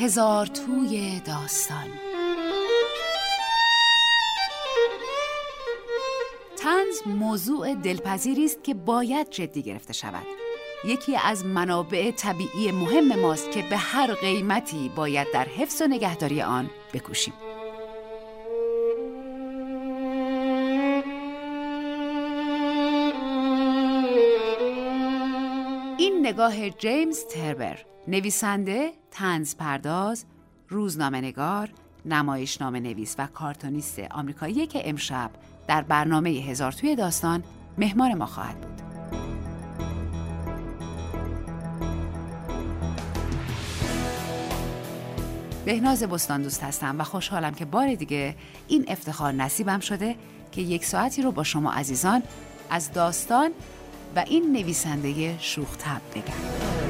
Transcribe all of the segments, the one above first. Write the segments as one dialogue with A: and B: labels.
A: هزار توی داستان. تنز موضوع دلپذیری است که باید جدی گرفته شود. یکی از منابع طبیعی مهم ماست که به هر قیمتی باید در حفظ و نگهداری آن بکوشیم. نگاه جیمز تربر نویسنده، تنز پرداز، روزنامه نگار، نمایشنامه نویس و کارتونیست آمریکایی که امشب در برنامه هزار توی داستان مهمان ما خواهد بود. بهناز بستان دوست هستم و خوشحالم که بار دیگه این افتخار نصیبم شده که یک ساعتی رو با شما عزیزان از داستان و این نویسنده شوخ بگم.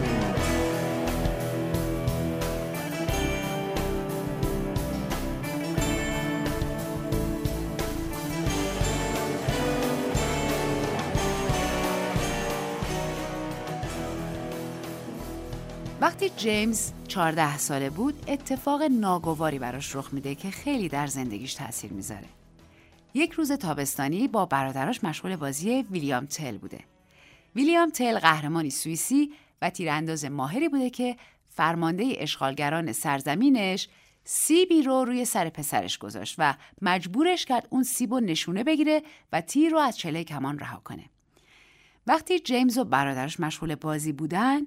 A: وقتی جیمز 14 ساله بود اتفاق ناگواری براش رخ میده که خیلی در زندگیش تاثیر می‌ذاره. یک روز تابستانی با برادراش مشغول بازی ویلیام تل بوده. ویلیام تل قهرمانی سوئیسی و تیرانداز ماهری بوده که فرمانده اشغالگران سرزمینش سیبی رو روی سر پسرش گذاشت و مجبورش کرد اون سیب رو نشونه بگیره و تیر رو از چله کمان رها کنه. وقتی جیمز و برادرش مشغول بازی بودن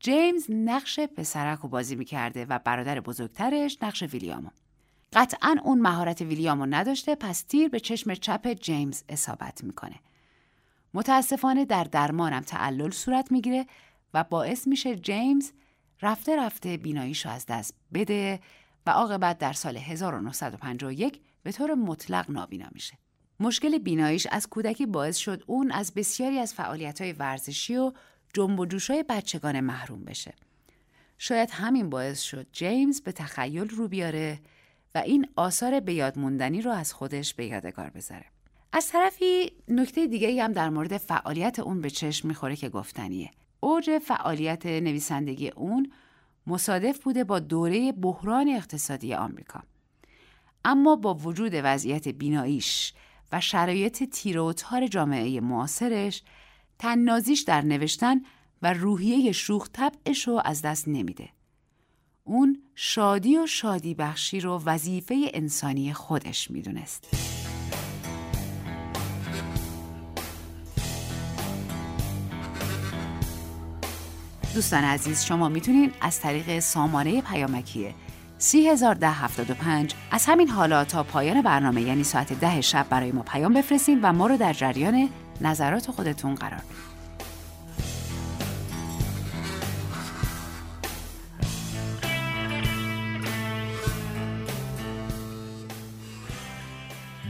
A: جیمز نقش پسرک رو بازی می‌کرده و برادر بزرگترش نقش ویلیامو. قطعا اون مهارت ویلیامو نداشته پس تیر به چشم چپ جیمز اصابت می‌کنه. متاسفانه در درمانم تعلل صورت می‌گیره و باعث میشه جیمز رفته رفته بیناییشو از دست بده و عاقبت در سال 1951 به طور مطلق نابینا میشه. مشکل بیناییش از کودکی باعث شد اون از بسیاری از فعالیت های ورزشی و جنب و جوشای بچگان محروم بشه. شاید همین باعث شد جیمز به تخیل رو بیاره و این آثار به یاد موندنی رو از خودش به یادگار بذاره. از طرفی نکته دیگه هم در مورد فعالیت اون به چشم می‌خوره که گفتنیه. اوج فعالیت نویسندگی اون مصادف بوده با دوره بحران اقتصادی آمریکا. اما با وجود وضعیت بیناییش و شرایط تیر و تار جامعه معاصرش تننازیش در نوشتن و روحیه شوخ طبعش رو از دست نمیده. اون شادی و شادی بخشی رو وظیفه انسانی خودش می‌دونست. دوستان عزیز شما می‌تونین از طریق سامانه پیامکی 301075 از همین حالا تا پایان برنامه یعنی ساعت ده شب برای ما پیام بفرستین و ما رو در جریان نظرات خودتون قرار بدید.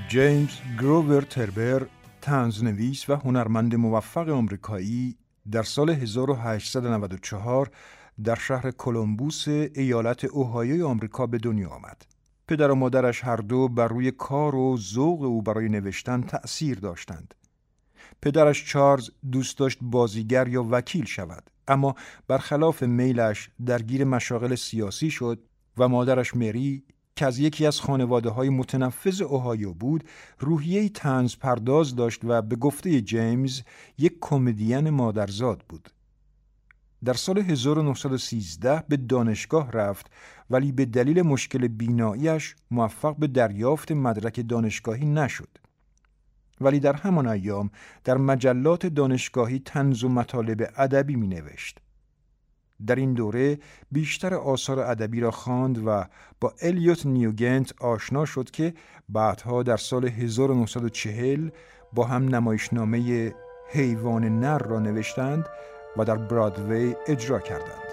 B: جیمز گروور تربر تنزنویس و هنرمند موفق آمریکایی در سال 1894 در شهر کلمبوس ایالت اوهایوی آمریکا به دنیا آمد. پدر و مادرش هر دو بر روی کار و ذوق او برای نوشتن تأثیر داشتند. پدرش چارلز دوست داشت بازیگر یا وکیل شود اما برخلاف میلش درگیر مشاغل سیاسی شد و مادرش مری که از یکی از خانواده های متنفذ اوهایو بود روحیه تنز پرداز داشت و به گفته جیمز یک کمدین مادرزاد بود در سال 1913 به دانشگاه رفت ولی به دلیل مشکل بیناییش موفق به دریافت مدرک دانشگاهی نشد ولی در همان ایام در مجلات دانشگاهی تنز و مطالب ادبی می نوشت. در این دوره بیشتر آثار ادبی را خواند و با الیوت نیوگنت آشنا شد که بعدها در سال 1940 با هم نمایشنامه حیوان نر را نوشتند و در برادوی اجرا کردند.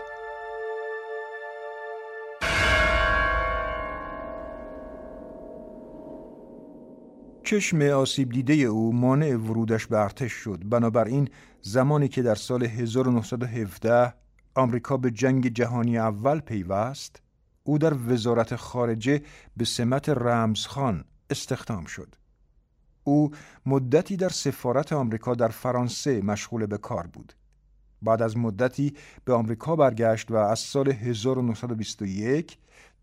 B: چشم آسیب دیده او مانع ورودش به ارتش شد بنابراین زمانی که در سال 1917 آمریکا به جنگ جهانی اول پیوست او در وزارت خارجه به سمت رمزخان استخدام شد او مدتی در سفارت آمریکا در فرانسه مشغول به کار بود بعد از مدتی به آمریکا برگشت و از سال 1921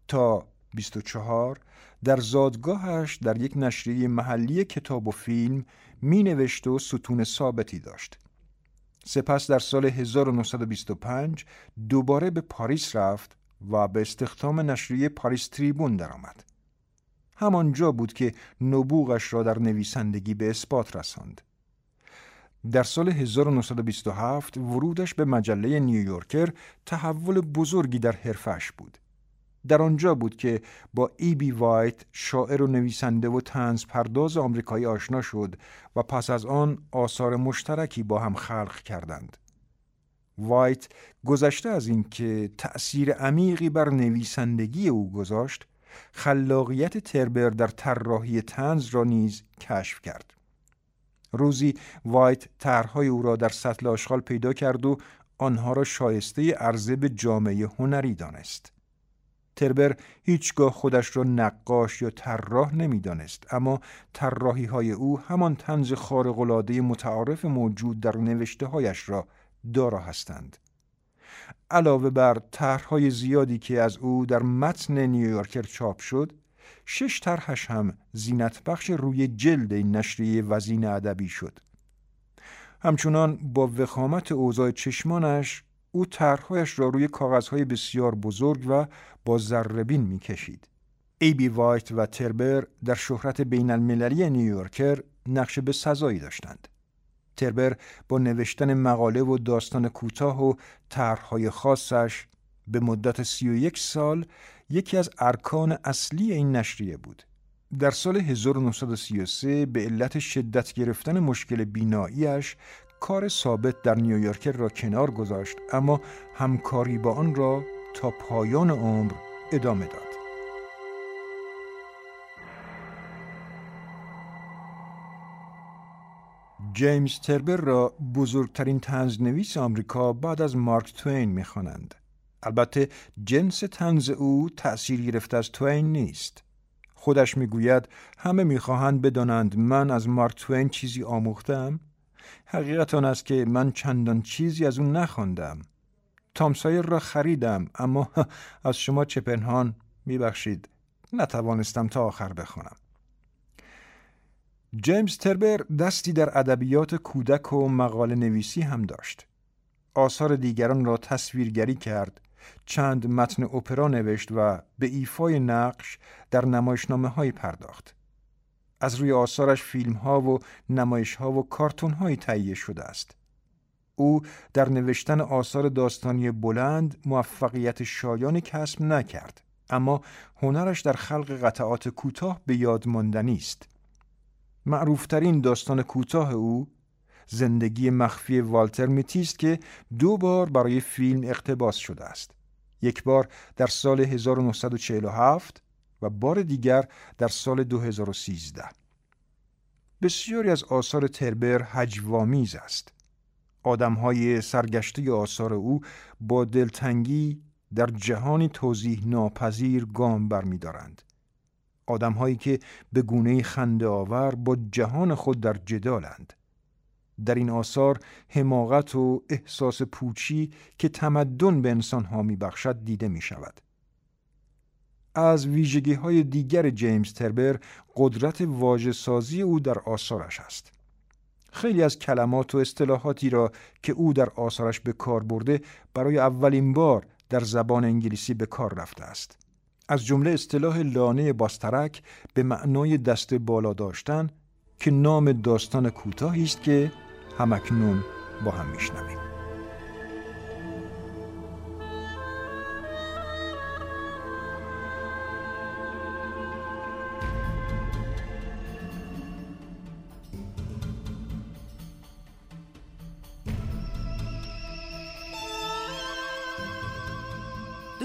B: تا 24 در زادگاهش در یک نشریه محلی کتاب و فیلم می نوشت و ستون ثابتی داشت. سپس در سال 1925 دوباره به پاریس رفت و به استخدام نشریه پاریس تریبون درآمد. همانجا بود که نبوغش را در نویسندگی به اثبات رساند. در سال 1927 ورودش به مجله نیویورکر تحول بزرگی در حرفش بود. در آنجا بود که با ای بی وایت شاعر و نویسنده و تنز پرداز آمریکایی آشنا شد و پس از آن آثار مشترکی با هم خلق کردند. وایت گذشته از اینکه تأثیر عمیقی بر نویسندگی او گذاشت، خلاقیت تربر در طراحی تنز را نیز کشف کرد. روزی وایت طرحهای او را در سطل آشغال پیدا کرد و آنها را شایسته عرضه به جامعه هنری دانست. تربر هیچگاه خودش را نقاش یا طراح نمی‌دانست اما طراحی های او همان تنز خارق متعارف موجود در نوشته هایش را دارا هستند. علاوه بر طرحهای زیادی که از او در متن نیویورکر چاپ شد شش طرحش هم زینت بخش روی جلد این نشریه وزین ادبی شد. همچنان با وخامت اوضاع چشمانش او طرحهایش را روی کاغذهای بسیار بزرگ و با ذربین می‌کشید. ای بی وایت و تربر در شهرت بین المللی نیویورکر نقش به سزایی داشتند. تربر با نوشتن مقاله و داستان کوتاه و طرحهای خاصش به مدت سی و یک سال یکی از ارکان اصلی این نشریه بود. در سال 1933 به علت شدت گرفتن مشکل بیناییش کار ثابت در نیویورکر را کنار گذاشت اما همکاری با آن را تا پایان عمر ادامه داد. جیمز تربر را بزرگترین تنزنویس آمریکا بعد از مارک توین می‌خوانند. البته جنس تنز او تأثیر گرفته از توین نیست. خودش می‌گوید همه می‌خواهند بدانند من از مارک توین چیزی آموختم حقیقت آن است که من چندان چیزی از اون نخواندم. تامسایر را خریدم اما از شما چه پنهان میبخشید. نتوانستم تا آخر بخوانم. جیمز تربر دستی در ادبیات کودک و مقاله نویسی هم داشت. آثار دیگران را تصویرگری کرد چند متن اپرا نوشت و به ایفای نقش در نمایشنامه های پرداخت. از روی آثارش فیلم ها و نمایش ها و کارتون های تهیه شده است. او در نوشتن آثار داستانی بلند موفقیت شایانی کسب نکرد اما هنرش در خلق قطعات کوتاه به یاد ماندنی است. معروفترین داستان کوتاه او زندگی مخفی والتر میتی است که دو بار برای فیلم اقتباس شده است. یک بار در سال 1947 و بار دیگر در سال 2013 بسیاری از آثار تربر هجوامیز است. آدمهای سرگشته آثار او با دلتنگی در جهانی توضیح ناپذیر گام برمیدارند آدمهایی که به گونه خنده آور با جهان خود در جدالند. در این آثار حماقت و احساس پوچی که تمدن به انسانها میبخشد دیده می شود. از ویژگی های دیگر جیمز تربر قدرت واژه سازی او در آثارش است. خیلی از کلمات و اصطلاحاتی را که او در آثارش به کار برده برای اولین بار در زبان انگلیسی به کار رفته است. از جمله اصطلاح لانه باسترک به معنای دست بالا داشتن که نام داستان کوتاهی است که همکنون با هم میشنویم.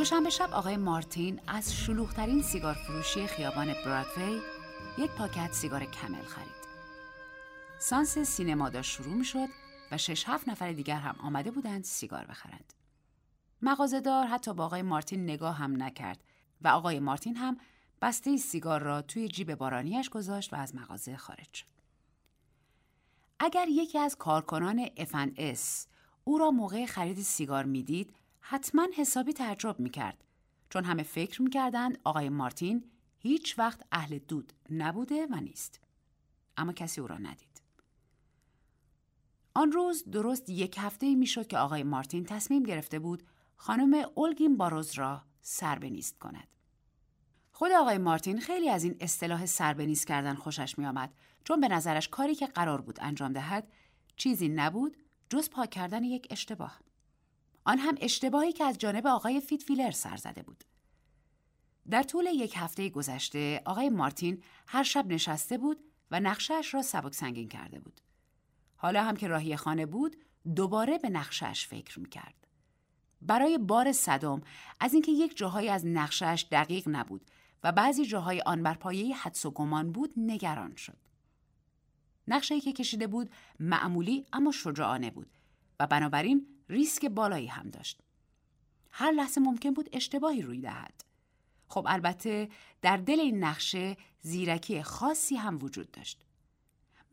A: دوشنبه شب آقای مارتین از شلوغترین سیگار فروشی خیابان برادوی یک پاکت سیگار کمل خرید. سانس سینما داشت شروع می شد و شش هفت نفر دیگر هم آمده بودند سیگار بخرند. مغازهدار حتی با آقای مارتین نگاه هم نکرد و آقای مارتین هم بسته سیگار را توی جیب بارانیش گذاشت و از مغازه خارج شد. اگر یکی از کارکنان اس او را موقع خرید سیگار می‌دید حتما حسابی تعجب می‌کرد. چون همه فکر می‌کردند آقای مارتین هیچ وقت اهل دود نبوده و نیست. اما کسی او را ندید. آن روز درست یک هفته می‌شد که آقای مارتین تصمیم گرفته بود خانم اولگین باروز را سربنیست کند. خود آقای مارتین خیلی از این اصطلاح سربنیست کردن خوشش می آمد چون به نظرش کاری که قرار بود انجام دهد چیزی نبود جز پاک کردن یک اشتباه. آن هم اشتباهی که از جانب آقای فیتفیلر سر زده بود. در طول یک هفته گذشته آقای مارتین هر شب نشسته بود و نقشهش را سبک سنگین کرده بود. حالا هم که راهی خانه بود دوباره به نقشهش فکر می‌کرد. برای بار صدم از اینکه یک جاهایی از نقشهش دقیق نبود و بعضی جاهای آن بر پایه حدس و گمان بود نگران شد. نقشه‌ای که کشیده بود معمولی اما شجاعانه بود و بنابراین ریسک بالایی هم داشت. هر لحظه ممکن بود اشتباهی روی دهد. خب البته در دل این نقشه زیرکی خاصی هم وجود داشت.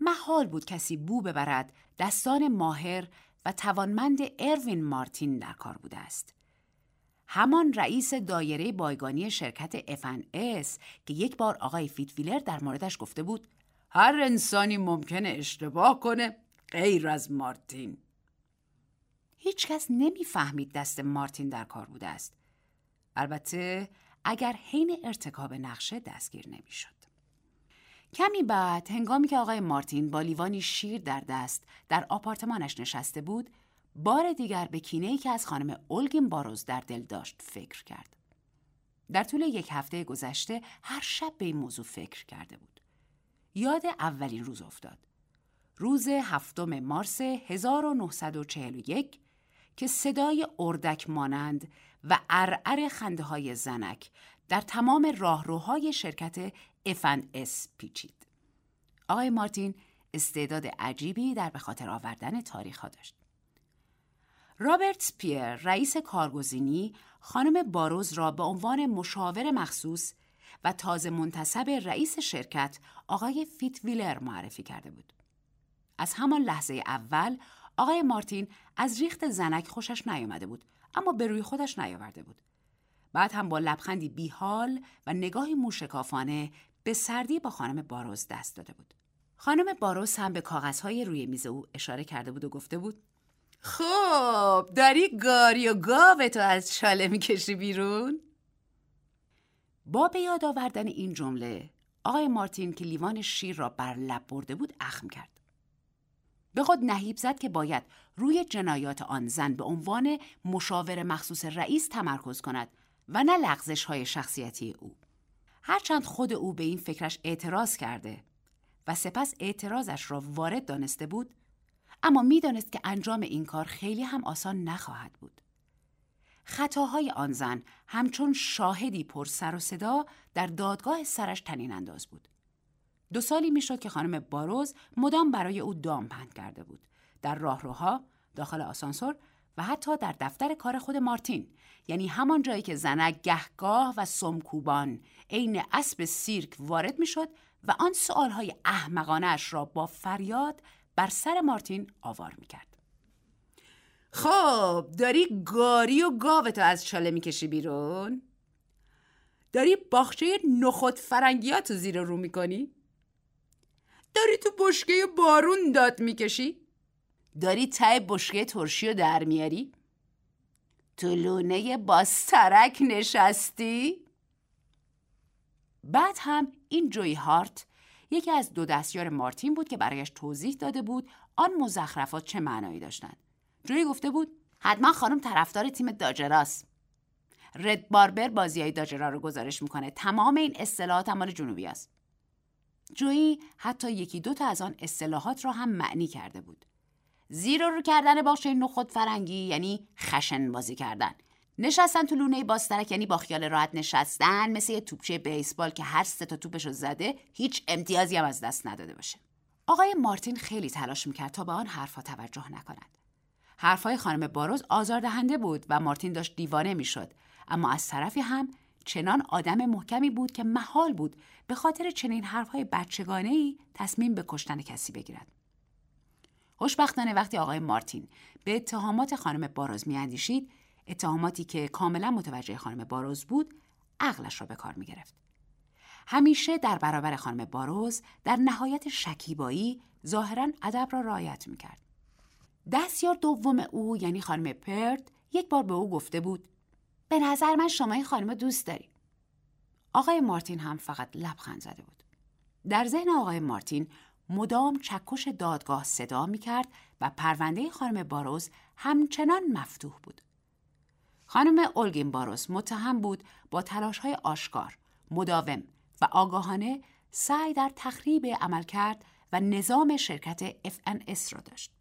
A: محال بود کسی بو ببرد دستان ماهر و توانمند اروین مارتین در کار بوده است. همان رئیس دایره بایگانی شرکت اس که یک بار آقای فیتویلر در موردش گفته بود هر انسانی ممکنه اشتباه کنه غیر از مارتین هیچکس نمی‌فهمید دست مارتین در کار بوده است البته اگر حین ارتکاب نقشه دستگیر نمی‌شد کمی بعد هنگامی که آقای مارتین با لیوانی شیر در دست در آپارتمانش نشسته بود بار دیگر به کینه که از خانم اولگین باروز در دل داشت فکر کرد. در طول یک هفته گذشته هر شب به این موضوع فکر کرده بود. یاد اولین روز افتاد. روز هفتم مارس 1941 که صدای اردک مانند و ارعر خنده های زنک در تمام راهروهای شرکت اس پیچید. آقای مارتین استعداد عجیبی در به خاطر آوردن تاریخ ها داشت. رابرت پیر رئیس کارگزینی خانم باروز را به عنوان مشاور مخصوص و تازه منتصب رئیس شرکت آقای فیت ویلر معرفی کرده بود. از همان لحظه اول آقای مارتین از ریخت زنک خوشش نیامده بود اما به روی خودش نیاورده بود. بعد هم با لبخندی بیحال و نگاهی موشکافانه به سردی با خانم باروز دست داده بود. خانم باروز هم به کاغذهای روی میز او اشاره کرده بود و گفته بود خب داری گاری و گاوتو از چاله می‌کشی بیرون؟ با به یاد آوردن این جمله آقای مارتین که لیوان شیر را بر لب برده بود اخم کرد. به خود نهیب زد که باید روی جنایات آن زن به عنوان مشاور مخصوص رئیس تمرکز کند و نه لغزش های شخصیتی او. هرچند خود او به این فکرش اعتراض کرده و سپس اعتراضش را وارد دانسته بود اما می‌دانست که انجام این کار خیلی هم آسان نخواهد بود. خطاهای آن زن همچون شاهدی پر سر و صدا در دادگاه سرش تنین انداز بود. دو سالی می‌شد که خانم باروز مدام برای او دام پهن کرده بود. در راهروها، داخل آسانسور و حتی در دفتر کار خود مارتین یعنی همان جایی که زنک گهگاه و سمکوبان عین اسب سیرک وارد می‌شد و آن سوالهای احمقانش را با فریاد بر سر مارتین آوار می‌کرد. خب داری گاری و گاوتو از چاله می‌کشی بیرون؟ داری باخچه نخود فرنگیاتو زیر رو می‌کنی؟ داری تو بشکه بارون داد می‌کشی؟ داری ته بشکه ترشی رو در میاری؟ تو لونه باسترک نشستی؟ بعد هم این جوی هارت یکی از دو دستیار مارتین بود که برایش توضیح داده بود آن مزخرفات چه معنایی داشتند. جوی گفته بود حتما خانم طرفدار تیم داجراست. رد باربر بازی های داجرا رو گزارش می‌کنه. تمام این اصطلاحات مال جنوبی است. جویی حتی یکی دو تا از آن اصطلاحات را هم معنی کرده بود. زیر رو کردن باشه نخود فرنگی یعنی خشن بازی کردن. نشستن تو لونه باسترک یعنی با خیال راحت نشستن مثل یه توپچه بیسبال که هر سه تا توپشو زده هیچ امتیازی هم از دست نداده باشه آقای مارتین خیلی تلاش می‌کرد تا به آن حرفها توجه نکند حرفهای خانم باروز آزاردهنده بود و مارتین داشت دیوانه می‌شد اما از طرفی هم چنان آدم محکمی بود که محال بود به خاطر چنین حرفهای بچگانه ای تصمیم به کشتن کسی بگیرد خوشبختانه وقتی آقای مارتین به اتهامات خانم باروز میاندیشید اتهاماتی که کاملا متوجه خانم باروز بود عقلش را به کار می گرفت. همیشه در برابر خانم باروز در نهایت شکیبایی ظاهرا ادب را رعایت می کرد. دستیار دوم او یعنی خانم پرد یک بار به او گفته بود به نظر من شما این خانم دوست داری. آقای مارتین هم فقط لبخند زده بود. در ذهن آقای مارتین مدام چکش دادگاه صدا می کرد و پرونده خانم باروز همچنان مفتوح بود. خانم اولگین باروس متهم بود با تلاش های آشکار، مداوم و آگاهانه سعی در تخریب عملکرد و نظام شرکت FNS را داشت.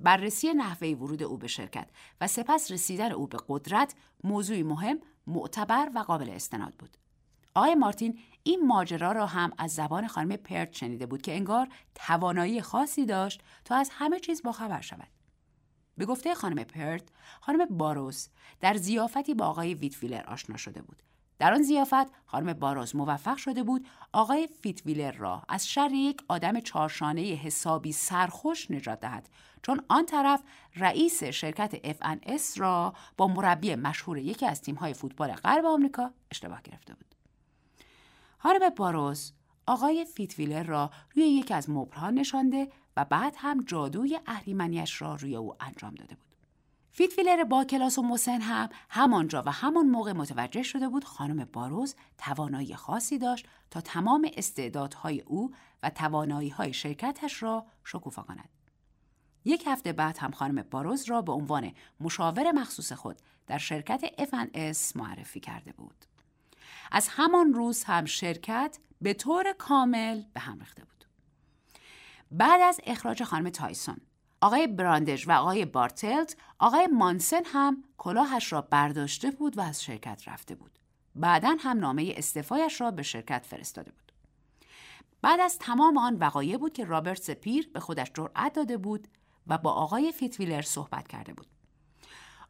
A: بررسی نحوه ورود او به شرکت و سپس رسیدن او به قدرت موضوعی مهم، معتبر و قابل استناد بود. آقای مارتین این ماجرا را هم از زبان خانم پرت شنیده بود که انگار توانایی خاصی داشت تا از همه چیز باخبر شود. به گفته خانم پرت، خانم باروس در زیافتی با آقای ویتویلر آشنا شده بود. در آن زیافت خانم باروس موفق شده بود آقای فیتویلر را از شر یک آدم چارشانه حسابی سرخوش نجات دهد چون آن طرف رئیس شرکت FNS را با مربی مشهور یکی از تیم‌های فوتبال غرب آمریکا اشتباه گرفته بود. خانم باروز آقای فیتویلر را روی یکی از مبلها نشانده و بعد هم جادوی اهریمنیش را روی او انجام داده بود. فیتویلر با کلاس و مسن هم همانجا و همان موقع متوجه شده بود خانم باروز توانایی خاصی داشت تا تمام استعدادهای او و توانایی های شرکتش را شکوفا کند. یک هفته بعد هم خانم باروز را به عنوان مشاور مخصوص خود در شرکت FNS معرفی کرده بود. از همان روز هم شرکت به طور کامل به هم ریخته بود. بعد از اخراج خانم تایسون آقای براندش و آقای بارتلت آقای مانسن هم کلاهش را برداشته بود و از شرکت رفته بود. بعدا هم نامه استعفایش را به شرکت فرستاده بود. بعد از تمام آن وقایع بود که رابرت سپیر به خودش جرأت داده بود و با آقای فیتویلر صحبت کرده بود.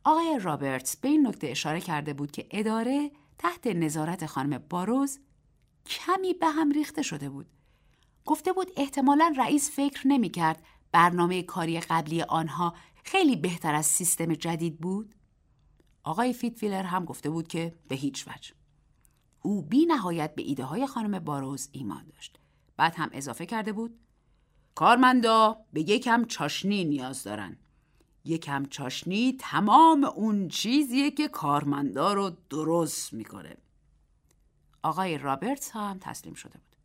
A: آقای رابرتس به این نکته اشاره کرده بود که اداره تحت نظارت خانم باروز کمی به هم ریخته شده بود. گفته بود احتمالا رئیس فکر نمی کرد برنامه کاری قبلی آنها خیلی بهتر از سیستم جدید بود؟ آقای فیتویلر هم گفته بود که به هیچ وجه. او بی نهایت به ایده های خانم باروز ایمان داشت. بعد هم اضافه کرده بود کارمندا به یکم چاشنی نیاز دارن. یکم چاشنی تمام اون چیزیه که کارمندا رو درست می‌کنه. آقای رابرتس هم تسلیم شده بود.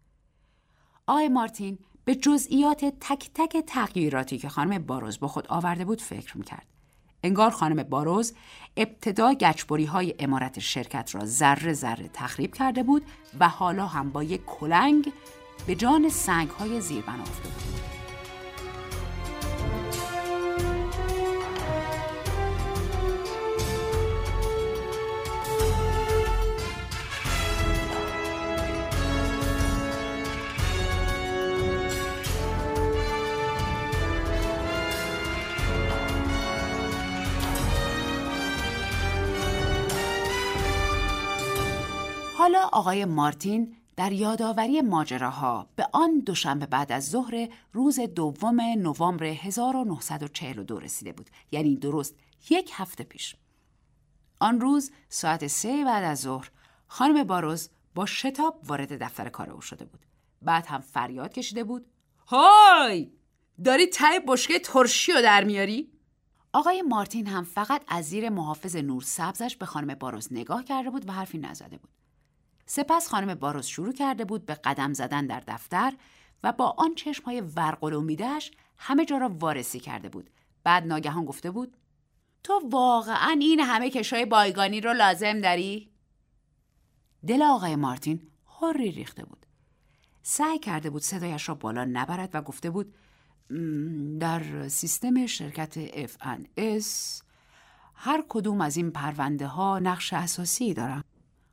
A: آقای مارتین به جزئیات تک تک تغییراتی که خانم باروز با خود آورده بود فکر می‌کرد. انگار خانم باروز ابتدا گچبری های امارت شرکت را ذره ذره تخریب کرده بود و حالا هم با یک کلنگ به جان سنگ های زیر بنا افتاده بود. آقای مارتین در یادآوری ماجراها به آن دوشنبه بعد از ظهر روز دوم نوامبر 1942 رسیده بود. یعنی درست یک هفته پیش. آن روز ساعت سه بعد از ظهر خانم باروز با شتاب وارد دفتر کار او شده بود. بعد هم فریاد کشیده بود. های داری تای بشکه ترشی رو در میاری؟ آقای مارتین هم فقط از زیر محافظ نور سبزش به خانم باروز نگاه کرده بود و حرفی نزده بود. سپس خانم باروس شروع کرده بود به قدم زدن در دفتر و با آن چشم های ورقلومیدهش همه جا را وارسی کرده بود. بعد ناگهان گفته بود تو واقعا این همه کشای بایگانی رو لازم داری؟ دل آقای مارتین هری ریخته بود. سعی کرده بود صدایش را بالا نبرد و گفته بود در سیستم شرکت FNS هر کدوم از این پرونده ها نقش اساسی دارم.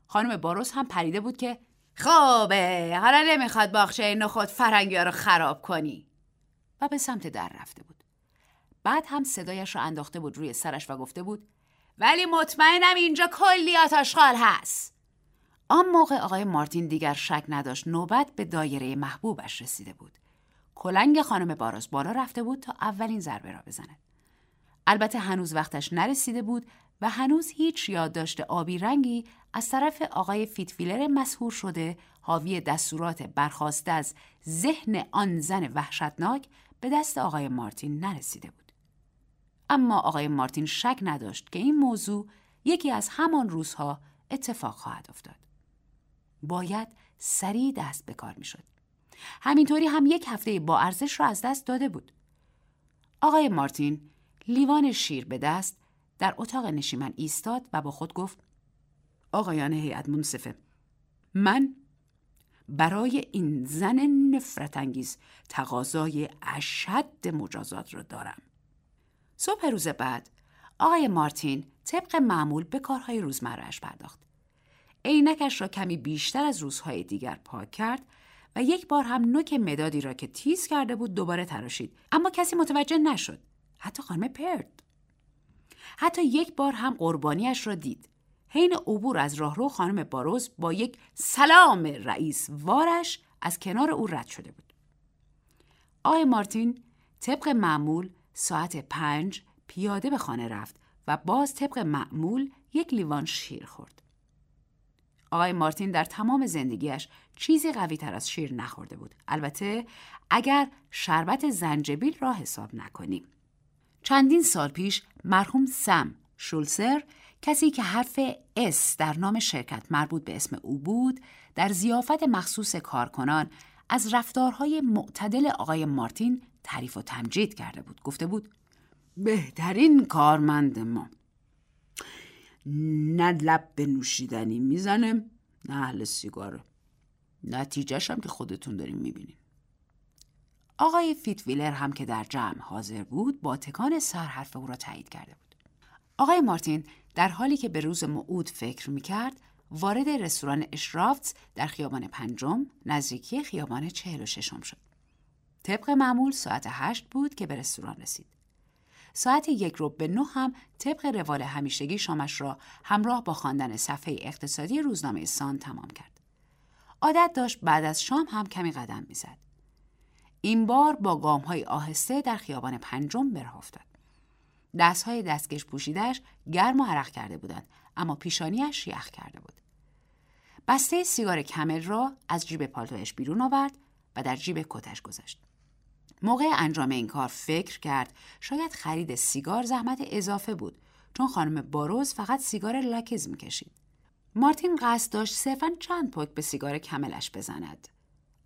A: خانم باروس هم پریده بود که خوبه حالا نمی‌خواد باخچه نخود فرنگی رو خراب کنی و به سمت در رفته بود. بعد هم صدایش رو انداخته بود روی سرش و گفته بود ولی مطمئنم اینجا کلیات آشغال هست. آن موقع آقای مارتین دیگر شک نداشت نوبت به دایره محبوبش رسیده بود. کلنگ خانم باراز بالا رفته بود تا اولین ضربه را بزند. البته هنوز وقتش نرسیده بود و هنوز هیچ یادداشت آبی رنگی از طرف آقای فیتفیلر مسهور شده حاوی دستورات برخواسته از ذهن آن زن وحشتناک به دست آقای مارتین نرسیده بود. اما آقای مارتین شک نداشت که این موضوع یکی از همان روزها اتفاق خواهد افتاد. باید سریع دست به کار می شد. همینطوری هم یک هفته با ارزش را از دست داده بود. آقای مارتین لیوان شیر به دست در اتاق نشیمن ایستاد و با خود گفت آقایان هیئت منصفه من برای این زن نفرت انگیز تقاضای اشد مجازات را دارم. صبح روز بعد آقای مارتین طبق معمول به کارهای روزمرهش پرداخت. عینکش را کمی بیشتر از روزهای دیگر پاک کرد و یک بار هم نوک مدادی را که تیز کرده بود دوباره تراشید اما کسی متوجه نشد حتی خانم پرد حتی یک بار هم قربانیش را دید حین عبور از راهرو خانم باروز با یک سلام رئیس وارش از کنار او رد شده بود آقای مارتین طبق معمول ساعت پنج پیاده به خانه رفت و باز طبق معمول یک لیوان شیر خورد آقای مارتین در تمام زندگیش چیزی قوی تر از شیر نخورده بود. البته اگر شربت زنجبیل را حساب نکنیم. چندین سال پیش مرحوم سم شولسر کسی که حرف اس در نام شرکت مربوط به اسم او بود در زیافت مخصوص کارکنان از رفتارهای معتدل آقای مارتین تعریف و تمجید کرده بود. گفته بود بهترین کارمند ما. نه لب به نوشیدنی می‌زنه نه اهل سیگاره. نتیجهش هم که خودتون داریم می‌بینیم آقای فیتویلر هم که در جمع حاضر بود با تکان سر حرف او را تایید کرده بود آقای مارتین در حالی که به روز موعود فکر می‌کرد وارد رستوران اشرافتس در خیابان پنجم نزدیکی خیابان چهل و ششم شد طبق معمول ساعت هشت بود که به رستوران رسید ساعت یک رو به نه هم طبق روال همیشگی شامش را همراه با خواندن صفحه اقتصادی روزنامه سان تمام کرد. عادت داشت بعد از شام هم کمی قدم می‌زد. این بار با گام های آهسته در خیابان پنجم به افتاد. دست های دستکش پوشیدهش گرم و عرق کرده بودند اما پیشانیش یخ کرده بود. بسته سیگار کمل را از جیب پالتویش بیرون آورد و در جیب کتش گذاشت. موقع انجام این کار فکر کرد شاید خرید سیگار زحمت اضافه بود چون خانم باروز فقط سیگار لاکز می‌کشید. مارتین قصد داشت صرفا چند پک به سیگار کملش بزند.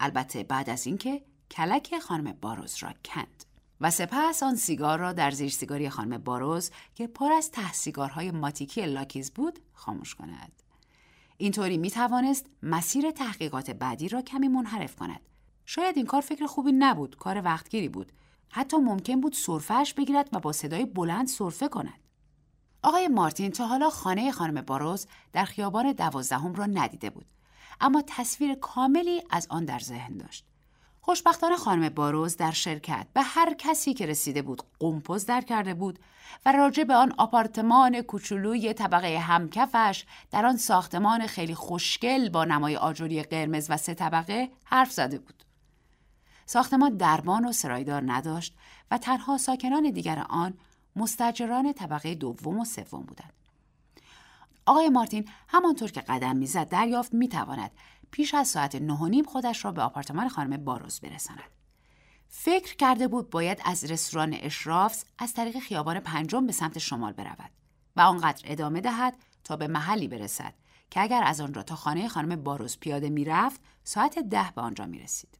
A: البته بعد از اینکه کلک خانم باروز را کند. و سپس آن سیگار را در زیر سیگاری خانم باروز که پر از ته سیگارهای ماتیکی لاکیز بود خاموش کند. اینطوری می توانست مسیر تحقیقات بعدی را کمی منحرف کند شاید این کار فکر خوبی نبود کار وقتگیری بود حتی ممکن بود سرفهش بگیرد و با صدای بلند سرفه کند آقای مارتین تا حالا خانه خانم باروز در خیابان دوازدهم را ندیده بود اما تصویر کاملی از آن در ذهن داشت خوشبختانه خانم باروز در شرکت به هر کسی که رسیده بود قمپز در کرده بود و راجع به آن آپارتمان کوچولوی طبقه همکفش در آن ساختمان خیلی خوشگل با نمای آجوری قرمز و سه طبقه حرف زده بود. ساختمان دربان و سرایدار نداشت و تنها ساکنان دیگر آن مستجران طبقه دوم و سوم بودند. آقای مارتین همانطور که قدم می‌زد دریافت می‌تواند پیش از ساعت نه و نیم خودش را به آپارتمان خانم باروز برساند. فکر کرده بود باید از رستوران اشرافس از طریق خیابان پنجم به سمت شمال برود و آنقدر ادامه دهد تا به محلی برسد که اگر از آنجا تا خانه خانم باروز پیاده می‌رفت ساعت ده به آنجا می رسید.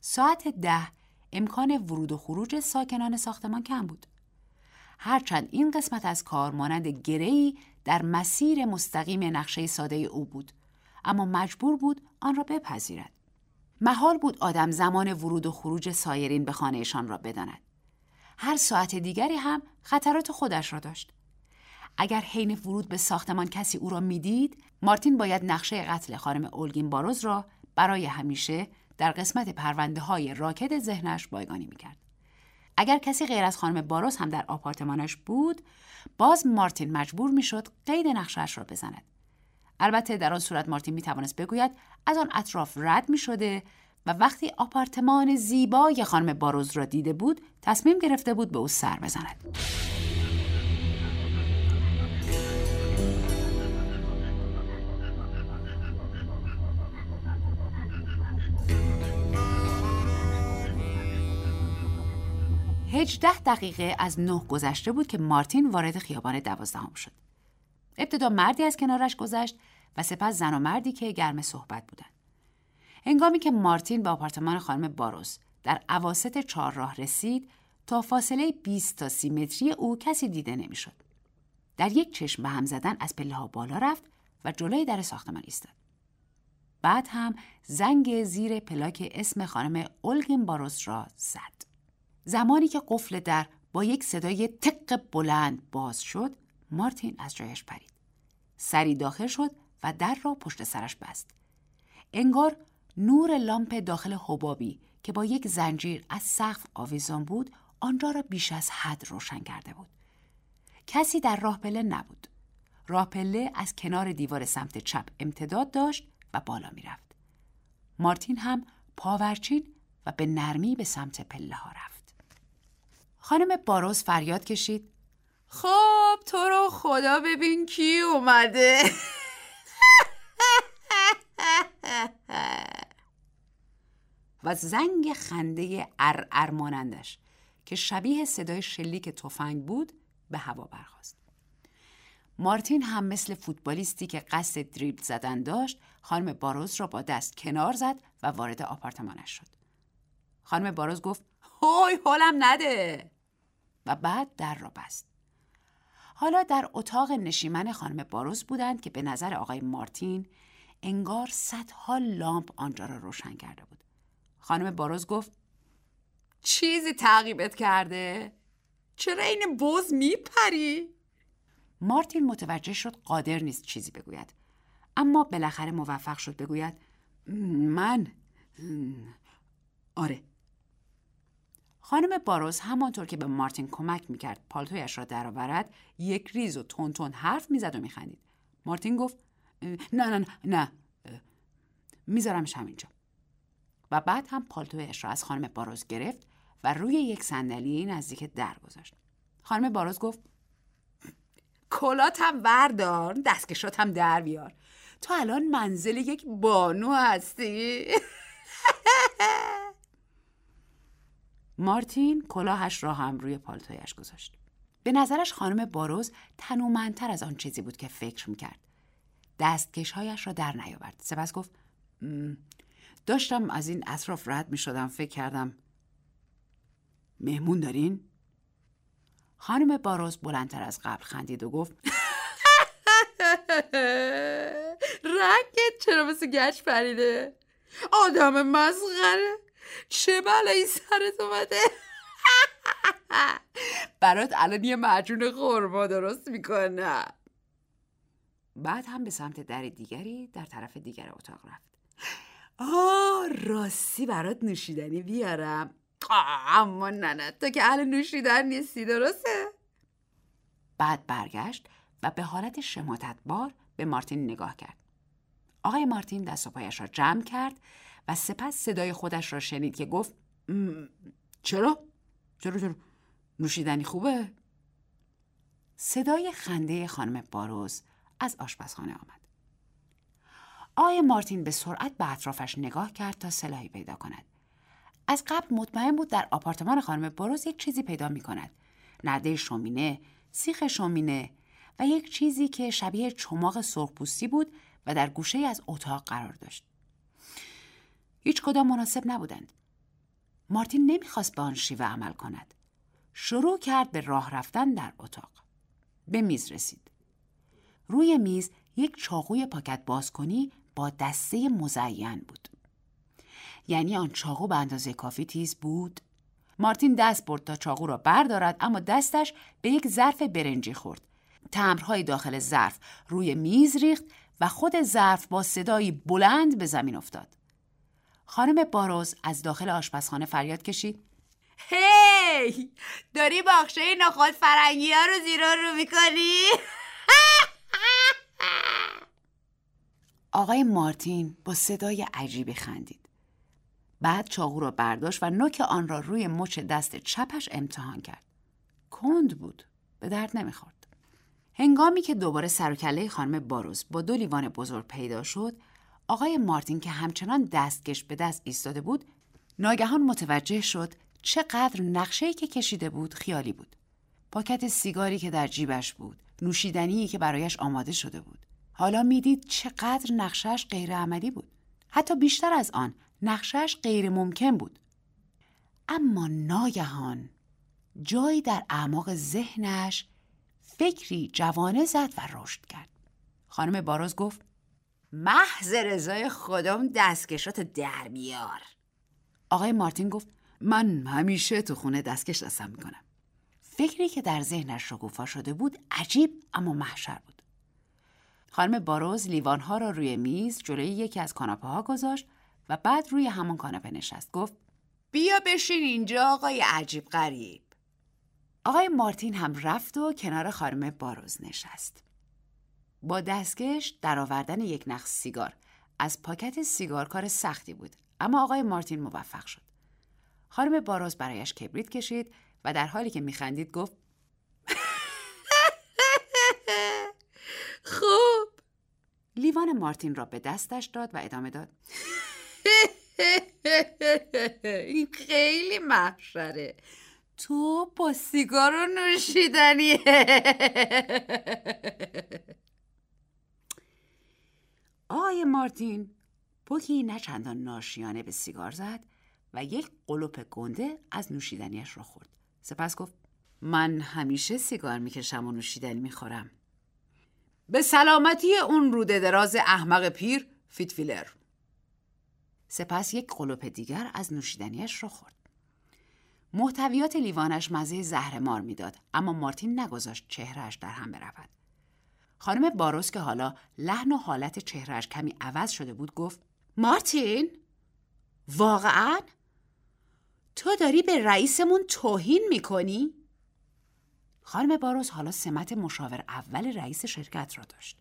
A: ساعت ده امکان ورود و خروج ساکنان ساختمان کم بود. هرچند این قسمت از کار مانند گرهی در مسیر مستقیم نقشه ساده او بود اما مجبور بود آن را بپذیرد. محال بود آدم زمان ورود و خروج سایرین به خانهشان را بداند. هر ساعت دیگری هم خطرات خودش را داشت. اگر حین ورود به ساختمان کسی او را می‌دید مارتین باید نقشه قتل خانم اولگین باروز را برای همیشه در قسمت پرونده های راکت ذهنش بایگانی می‌کرد. اگر کسی غیر از خانم باروز هم در آپارتمانش بود باز مارتین مجبور می‌شد قید نقشهاش را بزند البته در آن صورت مارتین می توانست بگوید از آن اطراف رد می شده و وقتی آپارتمان زیبای خانم باروز را دیده بود تصمیم گرفته بود به او سر بزند. هجده دقیقه از نه گذشته بود که مارتین وارد خیابان دوازدهم شد. ابتدا مردی از کنارش گذشت و سپس زن و مردی که گرم صحبت بودند. هنگامی که مارتین به آپارتمان خانم باروس در عواست چهارراه رسید تا فاصله 20 تا 30 متری او کسی دیده نمی‌شد. در یک چشم به هم زدن از پله ها بالا رفت و جلوی در ساختمان ایستاد. بعد هم زنگ زیر پلاک اسم خانم اولگین باروس را زد. زمانی که قفل در با یک صدای تق بلند باز شد مارتین از جایش پرید. سری داخل شد و در را پشت سرش بست. انگار نور لامپ داخل حبابی که با یک زنجیر از سقف آویزان بود آنجا را بیش از حد روشن کرده بود. کسی در راه پله نبود. راه پله از کنار دیوار سمت چپ امتداد داشت و بالا می رفت. مارتین هم پاورچین و به نرمی به سمت پله ها رفت. خانم باروس فریاد کشید. خب تو رو خدا ببین کی اومده و زنگ خنده ار مانندش که شبیه صدای شلیک تفنگ بود به هوا برخواست. مارتین هم مثل فوتبالیستی که قصد دریبل زدن داشت خانم باروز را با دست کنار زد و وارد آپارتمانش شد. خانم باروز گفت هوی حالم نده و بعد در را بست. حالا در اتاق نشیمن خانم باروز بودند که به نظر آقای مارتین انگار صدها لامپ آنجا را روشن کرده بود. خانم باروز گفت چیزی تعقیبت کرده؟ چرا این بوز میپری؟ مارتین متوجه شد قادر نیست چیزی بگوید. اما بالاخره موفق شد بگوید من آره خانم باروز همانطور که به مارتین کمک می‌کرد پالتویش را درآورد یک ریز و تون حرف می‌زد و میخندید. مارتین گفت نه نه نه میذارمش همینجا. و بعد هم پالتویش را از خانم باروز گرفت و روی یک صندلی نزدیک در گذاشت. خانم باروز گفت کلات هم بردار دستکشات هم در بیار. تو الان منزل یک بانو هستی. مارتین کلاهش را هم روی پالتویش گذاشت. به نظرش خانم باروز تنومندتر از آن چیزی بود که فکر می‌کرد. دستکشهایش را در نیاورد. سپس گفت داشتم از این اطراف رد می شدم فکر کردم مهمون دارین؟ خانم باروز بلندتر از قبل خندید و گفت رنگت چرا مثل گچ پریده؟ آدم مسخره چه بلایی سرت اومده؟ برات الان یه مجون خورما درست می‌کنم. بعد هم به سمت در دیگری در طرف دیگر اتاق رفت. آه راستی برات نوشیدنی بیارم. اما نه نه تو که اهل نوشیدن نیستی درسته؟ بعد برگشت و به حالت شماتت بار به مارتین نگاه کرد. آقای مارتین دست و پایش را جمع کرد و سپس صدای خودش را شنید که گفت چرا؟ چرا چرا؟ نوشیدنی خوبه؟ صدای خنده خانم باروز از آشپزخانه آمد. آقای مارتین به سرعت به اطرافش نگاه کرد تا سلاحی پیدا کند. از قبل مطمئن بود در آپارتمان خانم باروز یک چیزی پیدا می کند. نرده شومینه، سیخ شومینه و یک چیزی که شبیه چماق سرخپوستی بود و در گوشه از اتاق قرار داشت. هیچ کدام مناسب نبودند. مارتین نمی‌خواست به آن شیوه عمل کند. شروع کرد به راه رفتن در اتاق. به میز رسید. روی میز یک چاقوی پاکت بازکنی با دسته مزین بود. یعنی آن چاقو به اندازه کافی تیز بود؟ مارتین دست برد تا چاقو را بردارد اما دستش به یک ظرف برنجی خورد تمرهای داخل ظرف روی میز ریخت و خود ظرف با صدایی بلند به زمین افتاد. خانم باروز از داخل آشپزخانه فریاد کشید
C: هی داری باخشه نخود فرنگی ها رو زیرا رو می‌کنی؟
A: آقای مارتین با صدای عجیبی خندید. بعد چاقو را برداشت و نوک آن را روی مچ دست چپش امتحان کرد. کند بود. به درد نمی‌خورد. هنگامی که دوباره سر و کله خانم باروز با دو لیوان بزرگ پیدا شد، آقای مارتین که همچنان دستکش به دست ایستاده بود، ناگهان متوجه شد چقدر نقشه‌ای که کشیده بود خیالی بود. پاکت سیگاری که در جیبش بود، نوشیدنی که برایش آماده شده بود. حالا می‌دید چقدر نقشش غیر عملی بود. حتی بیشتر از آن نقشش غیر ممکن بود. اما ناگهان جایی در اعماق ذهنش فکری جوانه زد و رشد کرد. خانم باروز گفت
C: محض رضای خودم دستکشات در بیار.
A: آقای مارتین گفت من همیشه تو خونه دستکش دستم می‌کنم. فکری که در ذهنش شکوفا شده بود عجیب اما محشر بود. خانم باروز لیوانها را روی میز جلوی یکی از کاناپه ها گذاشت و بعد روی همان کاناپه نشست گفت
C: بیا بشین اینجا آقای عجیب غریب
A: آقای مارتین هم رفت و کنار خانم باروز نشست با دستکش درآوردن یک نخ سیگار. از پاکت سیگار کار سختی بود اما آقای مارتین موفق شد. خانم باروز برایش کبریت کشید و در حالی که میخندید گفت
C: خوب.
A: لیوان مارتین را به دستش داد و ادامه داد.
C: این خیلی محشره. تو با سیگار و نوشیدنی
A: آقای مارتین. پکی ناشیانه به سیگار زد و یک قلوپ گنده از نوشیدنیش را خورد. سپس گفت من همیشه سیگار می‌کشم و نوشیدنی می‌خورم.
C: به سلامتی اون روده دراز احمق پیر فیتویلر.
A: سپس یک قلوپ دیگر از نوشیدنیش را خورد. محتویات لیوانش مزه زهرمار می‌داد اما مارتین نگذاشت چهرهش در هم برود. خانم باروس که حالا لحن و حالت چهرهش کمی عوض شده بود گفت
C: مارتین؟ واقعا؟ تو داری به رئیسمون توهین می‌کنی؟
A: خانم باروس حالا سمت مشاور اول رئیس شرکت را داشت.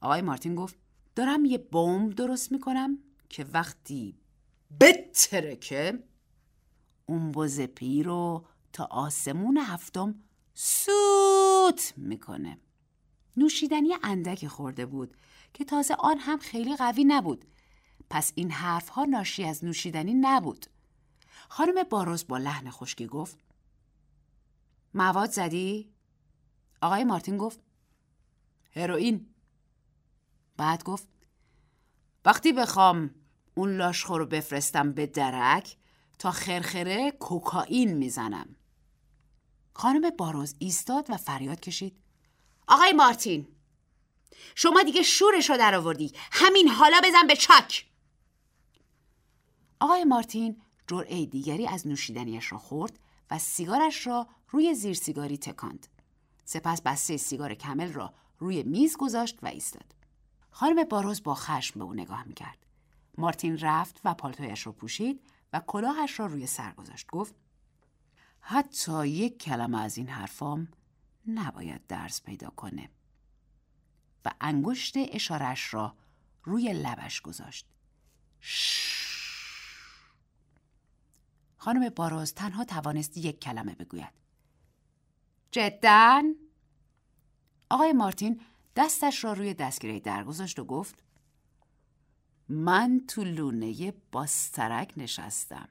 A: آقای مارتین گفت دارم یه بمب درست می‌کنم که وقتی بترکه اون بز پی رو تا آسمون هفتم سوت می‌کنه. نوشیدنی اندکی خورده بود که تازه آن هم خیلی قوی نبود. پس این حرف ها ناشی از نوشیدنی نبود. خانم باروز با لحن خشکی گفت مواد زدی؟ آقای مارتین گفت هروئین. بعد گفت وقتی بخوام اون لاشخور رو بفرستم به درک تا خرخره کوکائین می‌زنم. خانم باروز ایستاد و فریاد کشید.
C: آقای مارتین شما دیگه شورش رو در آوردی همین حالا بزن به چاک.
A: آقای مارتین جرعه دیگری از نوشیدنیش را خورد و سیگارش را روی زیر سیگاری تکاند. سپس بسته سیگار کمل را روی میز گذاشت و ایستاد. خانم باروز با خشم به او نگاه می‌کرد. مارتین رفت و پالتویش را پوشید و کلاهش را روی سر گذاشت. گفت حتی یک کلمه از این حرفام نباید درس پیدا کنه. و انگشت اشارش را روی لبش گذاشت. خانم باروز تنها توانست یک کلمه بگوید.
C: جدا؟
A: آقای مارتین دستش را روی دستگیره درگذاشت و گفت من تو لونه باسترک نشستم.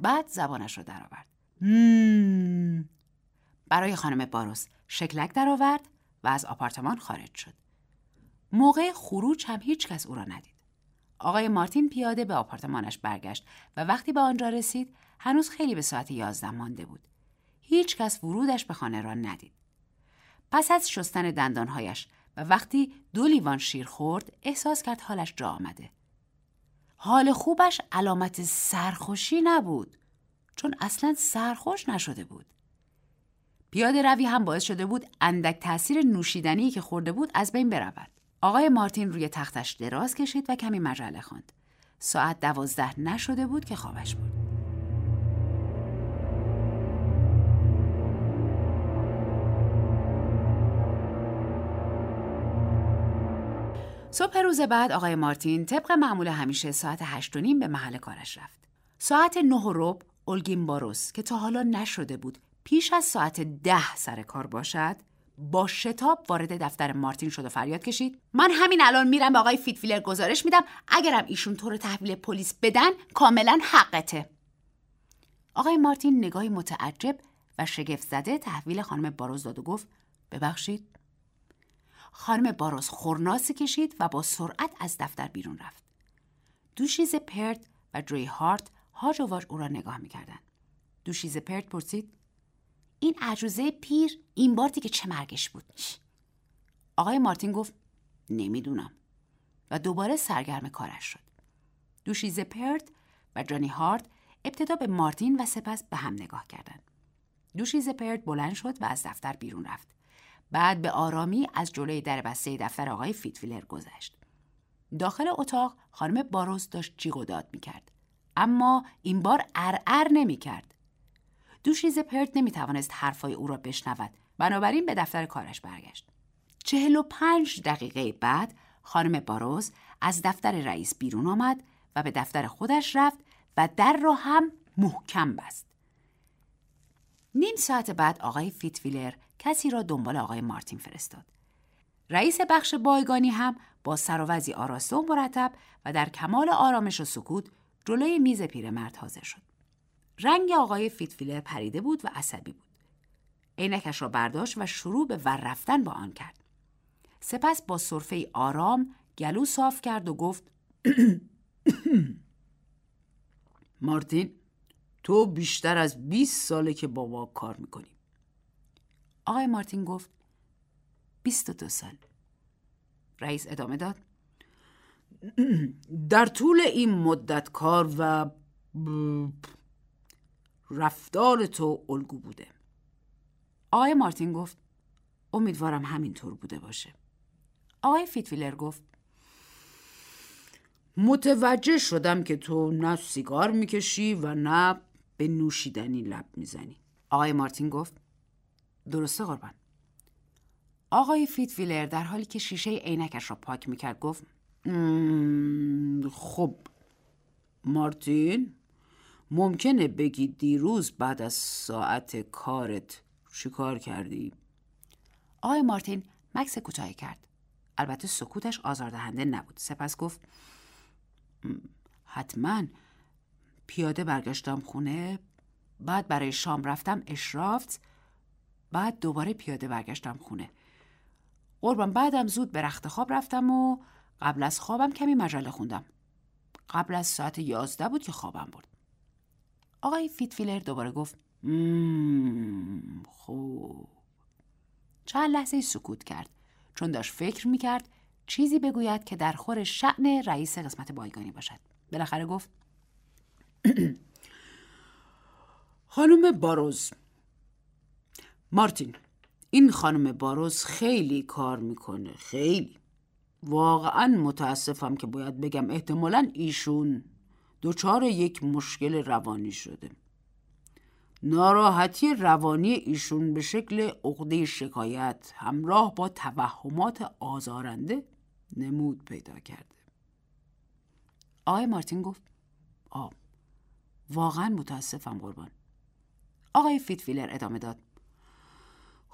A: بعد زبانش را درآورد. برای خانم باروس شکلک درآورد و از آپارتمان خارج شد. موقع خروج هم هیچ کس او را ندید. آقای مارتین پیاده به آپارتمانش برگشت و وقتی به آنجا رسید هنوز خیلی به ساعت یازده مانده بود. هیچ کس ورودش به خانه را ندید. پس از شستن دندانهایش و وقتی دو لیوان شیر خورد احساس کرد حالش جا آمده. حال خوبش علامت سرخوشی نبود چون اصلا سرخوش نشده بود. پیاده روی هم باعث شده بود اندک تاثیر نوشیدنی که خورده بود از بین برود. آقای مارتین روی تختش دراز کشید و کمی مجله خواند. ساعت دوازده نشده بود که خوابش بود. صبح روز بعد آقای مارتین طبق معمول همیشه ساعت هشت و نیم به محل کارش رفت. ساعت نه و رب اولگین باروس که تا حالا نشده بود پیش از ساعت ده سر کار باشد با شتاب وارد دفتر مارتین شد و فریاد کشید. من همین الان میرم به آقای فیتفیلر گزارش میدم. اگرم ایشون تو رو تحویل پلیس بدن کاملا حقته. آقای مارتین نگاهی متعجب و شگفت زده تحویل خانم باروز داد و گفت ببخشید. خانم باروز خورناسی کشید و با سرعت از دفتر بیرون رفت. دوشیز پرت و جوی هارت هاج و واج او را نگاه می‌کردند. دوشیز پرت پرسید این عجوزه پیر این بار دیگه چه مرگش بود؟ آقای مارتین گفت نمی‌دونم. و دوباره سرگرم کارش شد. دوشیز پرت و جانی هارت ابتدا به مارتین و سپس به هم نگاه کردند دوشیز پرت بلند شد و از دفتر بیرون رفت. بعد به آرامی از جلوی در بسته دفتر آقای فیتفیلر گذشت. داخل اتاق خانم باروس داشت جیغ و داد می‌کرد. اما این بار ارعر نمی‌کرد. دوشیز پرت نمی‌توانست حرفای او را بشنود. بنابراین به دفتر کارش برگشت. چهل و پنج دقیقه بعد خانم باروز از دفتر رئیس بیرون آمد و به دفتر خودش رفت و در را هم محکم بست. نیم ساعت بعد آقای فیتویلر کسی را دنبال آقای مارتین فرستاد. رئیس بخش بایگانی هم با سر و آراسته و مرتب و در کمال آرامش و سکوت جلوی میز پیرمرد حاضر شد. رنگ آقای فیتویلر پریده بود و عصبی بود. عینکش را برداشت و شروع به ور رفتن با آن کرد. سپس با سرفه آرام گلو صاف کرد و گفت مارتین تو بیشتر از 20 ساله که با ما کار می‌کنی. آقای مارتین گفت 22 سال. رئیس ادامه داد در طول این مدت کار و رفتار تو الگو بوده. آقای مارتین گفت امیدوارم همینطور بوده باشه. آقای فیتویلر گفت متوجه شدم که تو نه سیگار می‌کشی و نه به نوشیدنی لب می‌زنی. آقای مارتین گفت درسته قربان. آقای فیتویلر در حالی که شیشه عینکش را پاک می‌کرد گفت خب مارتین؟ ممکنه بگی دیروز بعد از ساعت کارت چیکار کردی؟ آقای مارتین مکس کوتاهی کرد. البته سکوتش آزاردهنده نبود. سپس گفت حتما پیاده برگشتم خونه بعد برای شام رفتم اشرافت بعد دوباره پیاده برگشتم خونه قربان بعدم زود به رخت خواب رفتم و قبل از خوابم کمی مجله خوندم قبل از ساعت یازده بود که خوابم برد آقای فیتفیلر دوباره گفت خوب چند لحظه سکوت کرد. چون داشت فکر می‌کرد چیزی بگوید که در خور شعن رئیس قسمت بایگانی باشد. بالاخره گفت خانم باروز. مارتین این خانم باروز خیلی کار می‌کنه خیلی. واقعا متاسفم که باید بگم احتمالا ایشون دچار یک مشکل روانی شده. ناراحتی روانی ایشون به شکل عقده شکایت همراه با توهمات آزارنده نمود پیدا کرده. آقای مارتین گفت آ واقعا متاسفم قربان. آقای فیتفیلر ادامه داد.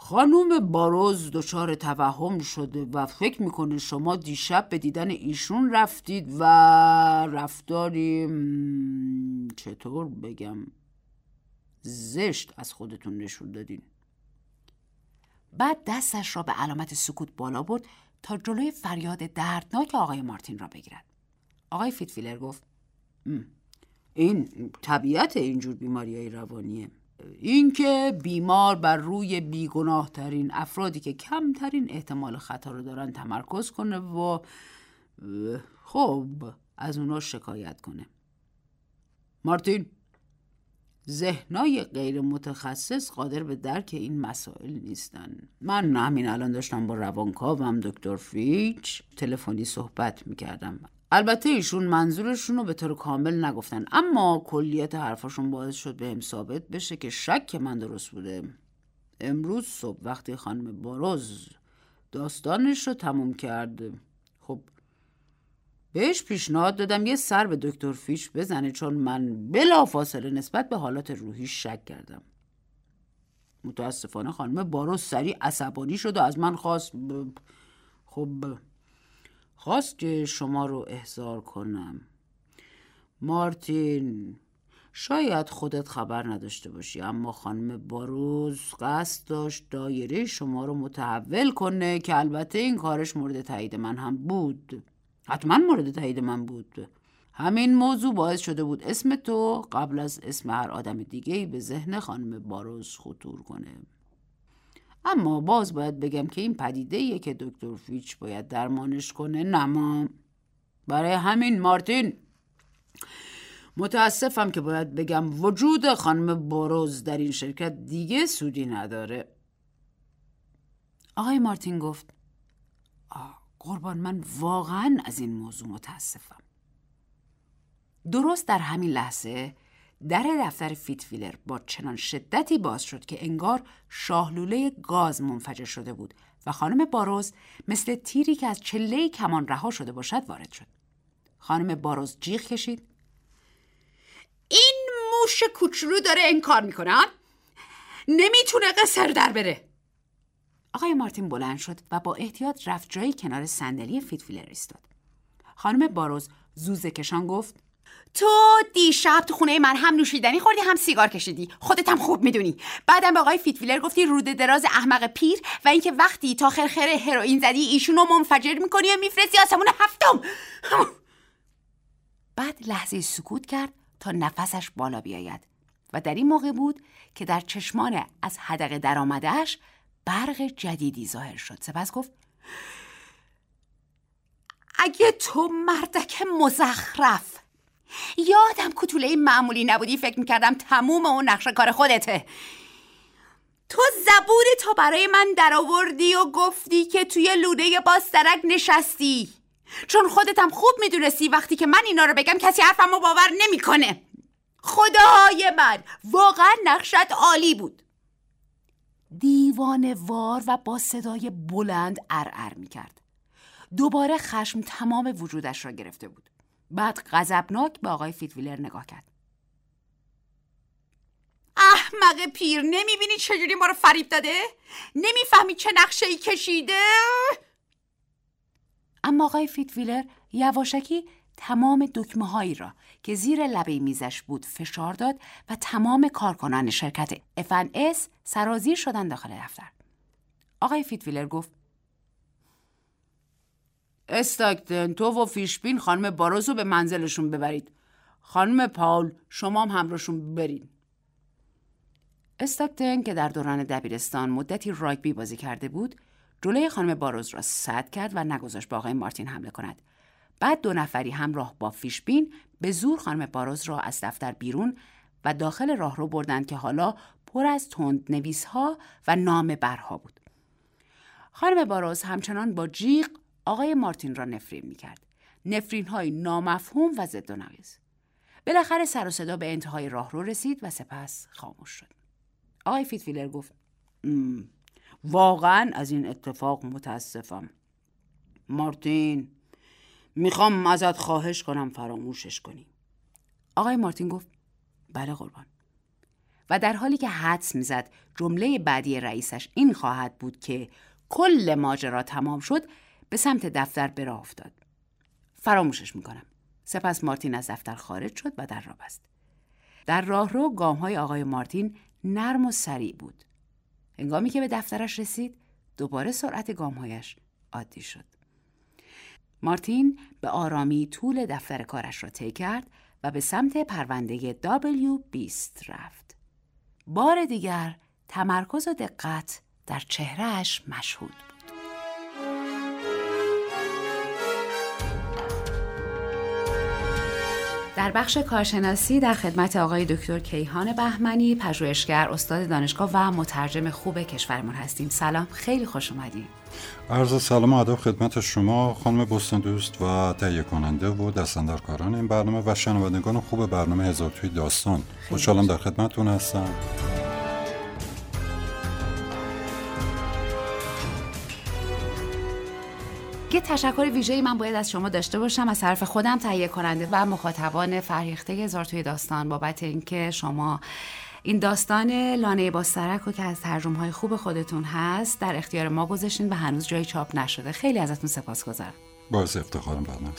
A: خانوم باروز دچار توهم شده و فکر می‌کنه شما دیشب به دیدن ایشون رفتید و رفتاری چطور بگم زشت از خودتون نشون دادین. بعد دستش را به علامت سکوت بالا برد تا جلوی فریاد دردناک آقای مارتین را بگیرد. آقای فیتفیلر گفت این طبیعت اینجور بیماری های روانیه. اینکه بیمار بر روی بیگناه ترین افرادی که کمترین احتمال خطا رو دارن تمرکز کنه و خب از اونا شکایت کنه. مارتین
D: ذهنای غیر متخصص قادر به درک این مسائل نیستن. من همین الان داشتم با روانکاوم دکتر فیچ تلفنی صحبت می‌کردم. البته ایشون منظورشون رو به طور کامل نگفتن اما کلیت حرفاشون باعث شد به هم ثابت بشه که شک من درست بوده. امروز صبح وقتی خانم باروز داستانش رو تموم کرد خب بهش پیشنهاد دادم یه سر به دکتر فیش بزنه چون من بلا فاصله نسبت به حالات روحی شک کردم. متاسفانه خانم باروز سریع عصبانی شد و از من خواست ب... خب خواست که شما رو احضار کنم. مارتین شاید خودت خبر نداشته باشی اما خانم باروز قصد داشت دایره شما رو متحول کنه که البته این کارش مورد تایید من هم بود. حتما مورد تایید من بود. همین موضوع باعث شده بود اسم تو قبل از اسم هر آدم دیگه به ذهن خانم باروز خطور کنه. اما باز باید بگم که این پدیده ایه که دکتر فیچ باید درمانش کنه. نما برای همین مارتین. متاسفم که باید بگم وجود خانم باروز در این شرکت دیگه سودی نداره.
A: آقای مارتین گفت آه قربان من واقعا از این موضوع متاسفم. درست در همین لحظه در دفتر فیتفیلر با چنان شدتی باز شد که انگار شاهلوله گاز منفجر شده بود و خانم باروز مثل تیری که از چله کمان رها شده باشد وارد شد. خانم باروز جیغ کشید.
C: این موش کوچولو داره انکار می‌کنه نمی‌تونه قسر در بره.
A: آقای مارتین بلند شد و با احتیاط رفت جایی کنار صندلی فیتویلر ایستاد. خانم باروز زوزه کشان گفت
C: تو دیشب تو خونه من هم نوشیدنی خوردی هم سیگار کشیدی. خودت هم خوب می‌دونی. بعدم به آقای فیتویلر گفتی روده دراز احمق پیر و اینکه وقتی تا خرخره هروئین زدی ایشونو منفجر می‌کنی و میفرستی آسمون هفتم.
A: بعد لحظه سکوت کرد تا نفسش بالا بیاید و در این موقع بود که در چشمان از حدقه درآمدهاش برق جدیدی ظاهر شد. سپس گفت
C: اگه تو مردک مزخرف یادم کتوله معمولی نبودی فکر می‌کردم تموم اون نقش کار خودته تو زبور تو برای من درآوردی و گفتی که توی لوده باسترک نشستی چون خودتم خوب می‌دونستی وقتی که من اینا رو بگم کسی حرفمو باور نمی‌کنه خدای من واقعا نقشت عالی بود
A: دیوان وار و با صدای بلند ارعر می کرد. دوباره خشم تمام وجودش را گرفته بود. بعد غضبناک به آقای فیتویلر نگاه کرد.
C: احمق پیر نمی‌بینی چجوری ما رو فریب داده؟ نمی‌فهمی چه نقشه ای کشیده؟
A: اما آقای فیتویلر یواشکی تمام دکمه هایی را که زیر لبه میزش بود فشار داد و تمام کارکنان شرکت S سرازیر شدن داخل دفتر. آقای فیتویلر گفت
D: استاکتن تو و فیشبین خانم باروز رو به منزلشون ببرید. خانم پاول شما هم همراهشون برید.
A: استاکتن که در دوران دبیرستان مدتی راگبی بازی کرده بود جلوی خانم باروز را صد کرد و نگذاشت با آقای مارتین حمله کند بعد دو نفری همراه با فیشبین به زور خانم باروز را از دفتر بیرون و داخل راهرو بردند که حالا پر از تند نویس ها و نام برها بود. خانم باروز همچنان با جیغ آقای مارتین را نفرین می کرد. نفرین های نامفهوم و ضد و نقیز. بالاخره سر و صدا به انتهای راهرو رسید و سپس خاموش شد. آقای فیتفیلر گفت
D: واقعا از این اتفاق متاسفم. مارتین می‌خوام ازت خواهش کنم فراموشش کنی
A: آقای مارتین گفت بله قربان و در حالی که حدس می‌زد جمله بعدی رئیسش این خواهد بود که کل ماجرا تمام شد به سمت دفتر به راه افتاد. فراموشش می‌کنم. سپس مارتین از دفتر خارج شد و در را بست. در راهرو گام های آقای مارتین نرم و سریع بود. هنگامی که به دفترش رسید دوباره سرعت گامهایش عادی شد. مارتین به آرامی طول دفتر کارش را طی کرد و به سمت پرونده W20 رفت. بار دیگر تمرکز و دقت در چهرهش مشهود در بخش کارشناسی در خدمت آقای دکتر کیهان بهمنی پژوهشگر استاد دانشگاه و مترجم خوب کشورمون هستیم. سلام خیلی خوش اومدیم
E: عرض سلام و ادب خدمت شما خانم بستان دوست و تهیه کننده و دستندرکاران این برنامه و شنوندگان خوب برنامه هزار توی داستان. خوشحالم در خدمتتون هستم.
A: یه تشکر ویژه‌ای من باید از شما داشته باشم از طرف خودم تهیه کننده و مخاطبان فرهیخته هزار توی داستان بابت اینکه شما این داستان لانه با سرک و که از ترجمه های خوب خودتون هست در اختیار ما گذاشتین و هنوز جای چاپ نشده. خیلی ازتون سپاس گذارم.
E: باعث افتخارم برنامه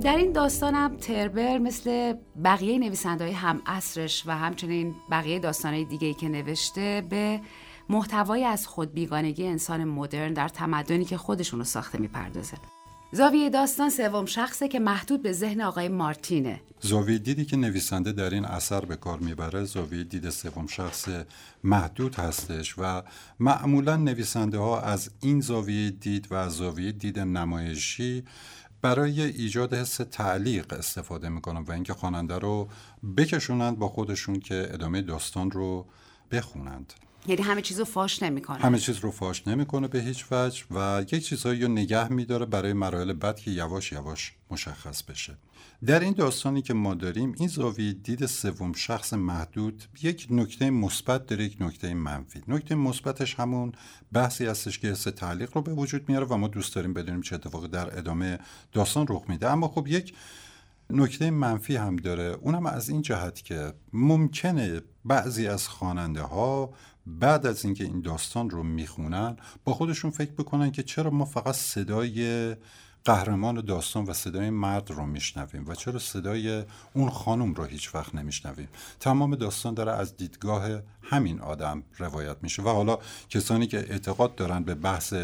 A: در این داستانم تربر مثل بقیه نویسنده های هم اصرش و همچنین بقیه داستان های دیگه ای که نوشته به محتوای از خود بیگانگی انسان مدرن در تمدنی که خودشونو ساخته می‌پردازه. زاویه داستان سوم شخصه که محدود به ذهن آقای مارتینه.
E: زاویه دیدی که نویسنده در این اثر به کار می‌بره. زاویه دید سوم شخص محدود هستش و معمولا نویسنده ها از این زاویه دید و از زاویه دید نمایشی برای ایجاد حس تعلیق استفاده می‌کنن و اینکه خواننده رو بکشونند با خودشون که ادامه داستان رو بخونند.
A: یعنی همه چیز رو فاش نمی‌کنه.
E: همه چیز رو فاش نمی‌کنه به هیچ وجه و یک چیزهایی رو نگه میداره برای مراحل بعد که یواش یواش مشخص بشه. در این داستانی که ما داریم این زاویه دید سوم شخص محدود یک نکته مثبت داره یک نکته منفی. نکته مثبتش همون بحثی هستش که حس تعلیق رو به وجود میاره و ما دوست داریم بدونیم چه اتفاقی در ادامه داستان رخ میده. اما خب یک نکته منفی هم داره. اونم از این جهت که ممکنه بعضی از خواننده ها بعد از اینکه این داستان رو می‌خونن با خودشون فکر بکنن که چرا ما فقط صدای قهرمان داستان و صدای مرد رو میشنویم و چرا صدای اون خانم رو هیچ وقت نمیشنویم. تمام داستان داره از دیدگاه همین آدم روایت میشه. و حالا کسانی که اعتقاد دارن به بحث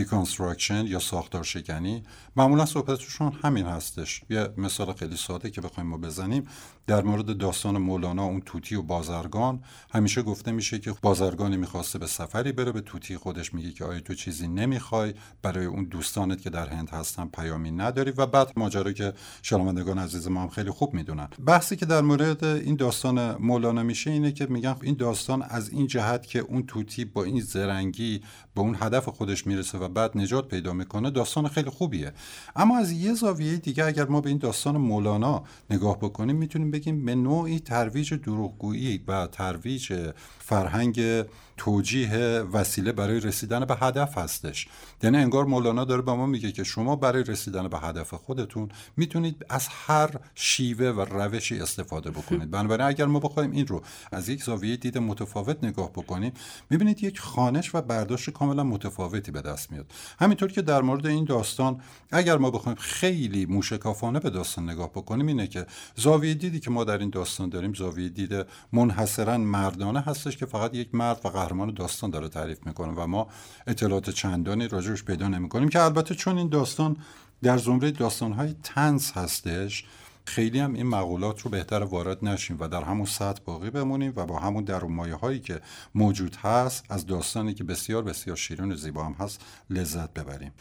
E: deconstruction یا ساختار شکنی. معمولا صحبتشون همین هستش. یه مثال خیلی ساده که بخوایم ما بزنیم. در مورد داستان مولانا اون طوطی و بازرگان همیشه گفته میشه که بازرگانی می‌خواسته به سفری بره به طوطی خودش میگه که آیا تو چیزی نمی‌خوای؟ برای اون دوستانت که در هند هستن پیامی نداری. و بعد ماجرا که شنوندگان عزیز ما هم خیلی خوب می‌دونن. بحثی که در مورد این داستان مولانا میشه اینه که میگن این داستان از این جهت که اون طوطی با این زرنگی به اون هدف خودش می‌رسه و بعد نجات پیدا می‌کنه داستان خیلی خوبیه. اما از یه زاویه دیگه اگر ما به این داستان مولانا نگاه بکنیم می‌تونیم بگیم به نوعی ترویج دروغگویی و ترویج فرهنگ توجیه وسیله برای رسیدن به هدف هستش. یعنی انگار مولانا داره به ما میگه که شما برای رسیدن به هدف خودتون می‌تونید از هر شیوه و روشی استفاده بکنید. بنابراین اگر ما بخوایم این رو از یک زاویه دید متفاوت نگاه بکنیم می‌بینید یک خانش و برداشت کاملا متفاوتی به دست میاد. همینطور که در مورد این داستان اگر ما بخوایم خیلی موشکافانه به داستان نگاه بکنیم اینه که زاویه دیدی که ما در این داستان داریم زاویه دید منحصرا مردانه هستش که فقط یک مرد و قهرمان داستان داره تعریف می‌کنه و ما اطلاعات چندانی راجعش پیدا نمی‌کنیم که البته چون این داستان در زمره داستانهای تنز هستش خیلی هم این مقولات رو بهتر وارد نشیم و در همون سطح باقی بمونیم و با همون در مایه هایی که موجود هست از داستانی که بسیار بسیار شیرین و زیبا هم هست لذت ببریم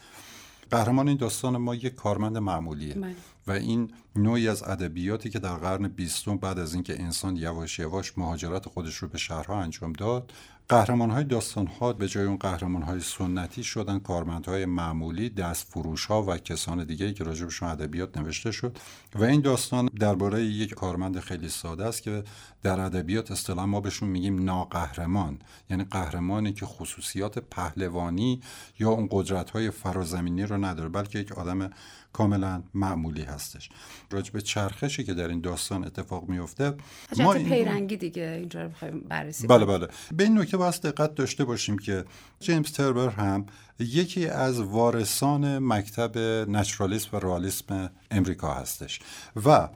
E: قهرمان این داستان ما یک کارمند معمولیه بله. و این نوعی از ادبیاتی که در قرن بیستم بعد از اینکه انسان یواش یواش مهاجرت خودش رو به شهرها انجام داد قهرمان های داستان ها به جای اون قهرمان های سنتی شدن های معمولی دست فروش ها و کسان دیگه که راجبشون ادبیات نوشته شد. و این داستان درباره یک کارمند خیلی ساده است که در ادبیات اصطلاح ما بهشون میگیم ناقهرمان. یعنی قهرمانی که خصوصیات پهلوانی یا اون قدرت های فرازمینی رو نداره بلکه یک آدم کاملا معمولی هستش. راجع به چرخشی که در این داستان اتفاق میفته
A: ما این پیرنگی دیگه اینجا رو بررسی
E: بله بله. به این نکته باید دقت داشته باشیم که جیمز تربر هم یکی از وارثان مکتب نچرالیسم و رئالیسم امریکا هستش و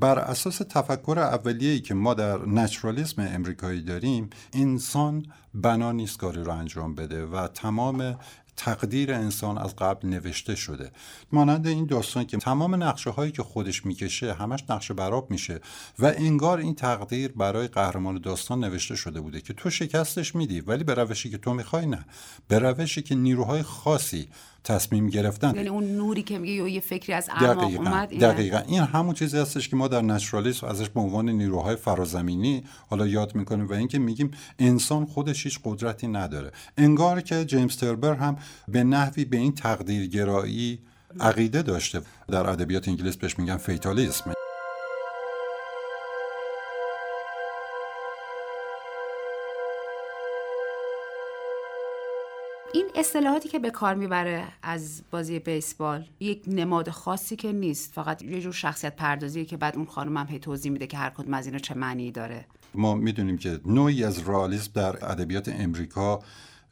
E: بر اساس تفکر اولیه‌ای که ما در نچرالیسم امریکایی داریم انسان بنا نیست کاری رو انجام بده و تمام تقدیر انسان از قبل نوشته شده. مانند این داستان که تمام نقشه هایی که خودش می‌کشه همش نقشه براب میشه و انگار این تقدیر برای قهرمان داستان نوشته شده بوده که تو شکستش میدی ولی به روشی که تو می‌خوای نه. به روشی که نیروهای خاصی تصمیم گرفتن.
A: یعنی اون نوری که میگه یه فکری از اعماق اومد
E: اینه. دقیقا. این همون چیزی هستش که ما در نچرالیسم ازش به عنوان نیروهای فرازمینی حالا یاد می‌کنیم و اینکه میگیم انسان خودش هیچ قدرتی نداره. انگار که جیمز تربر هم به نحوی به این تقدیرگرایی عقیده داشته. در ادبیات انگلیس بهش میگن فیتالیسم.
A: این اصطلاحاتی که به کار می‌بره از بازی بیسبال یک نماد خاصی که نیست فقط یه جور شخصیت پردازیه که بعد اون خانم هم هی توضیح میده که هر کدوم از اینا چه معنی داره.
E: ما می‌دونیم که نوعی از رئالیسم در ادبیات امریکا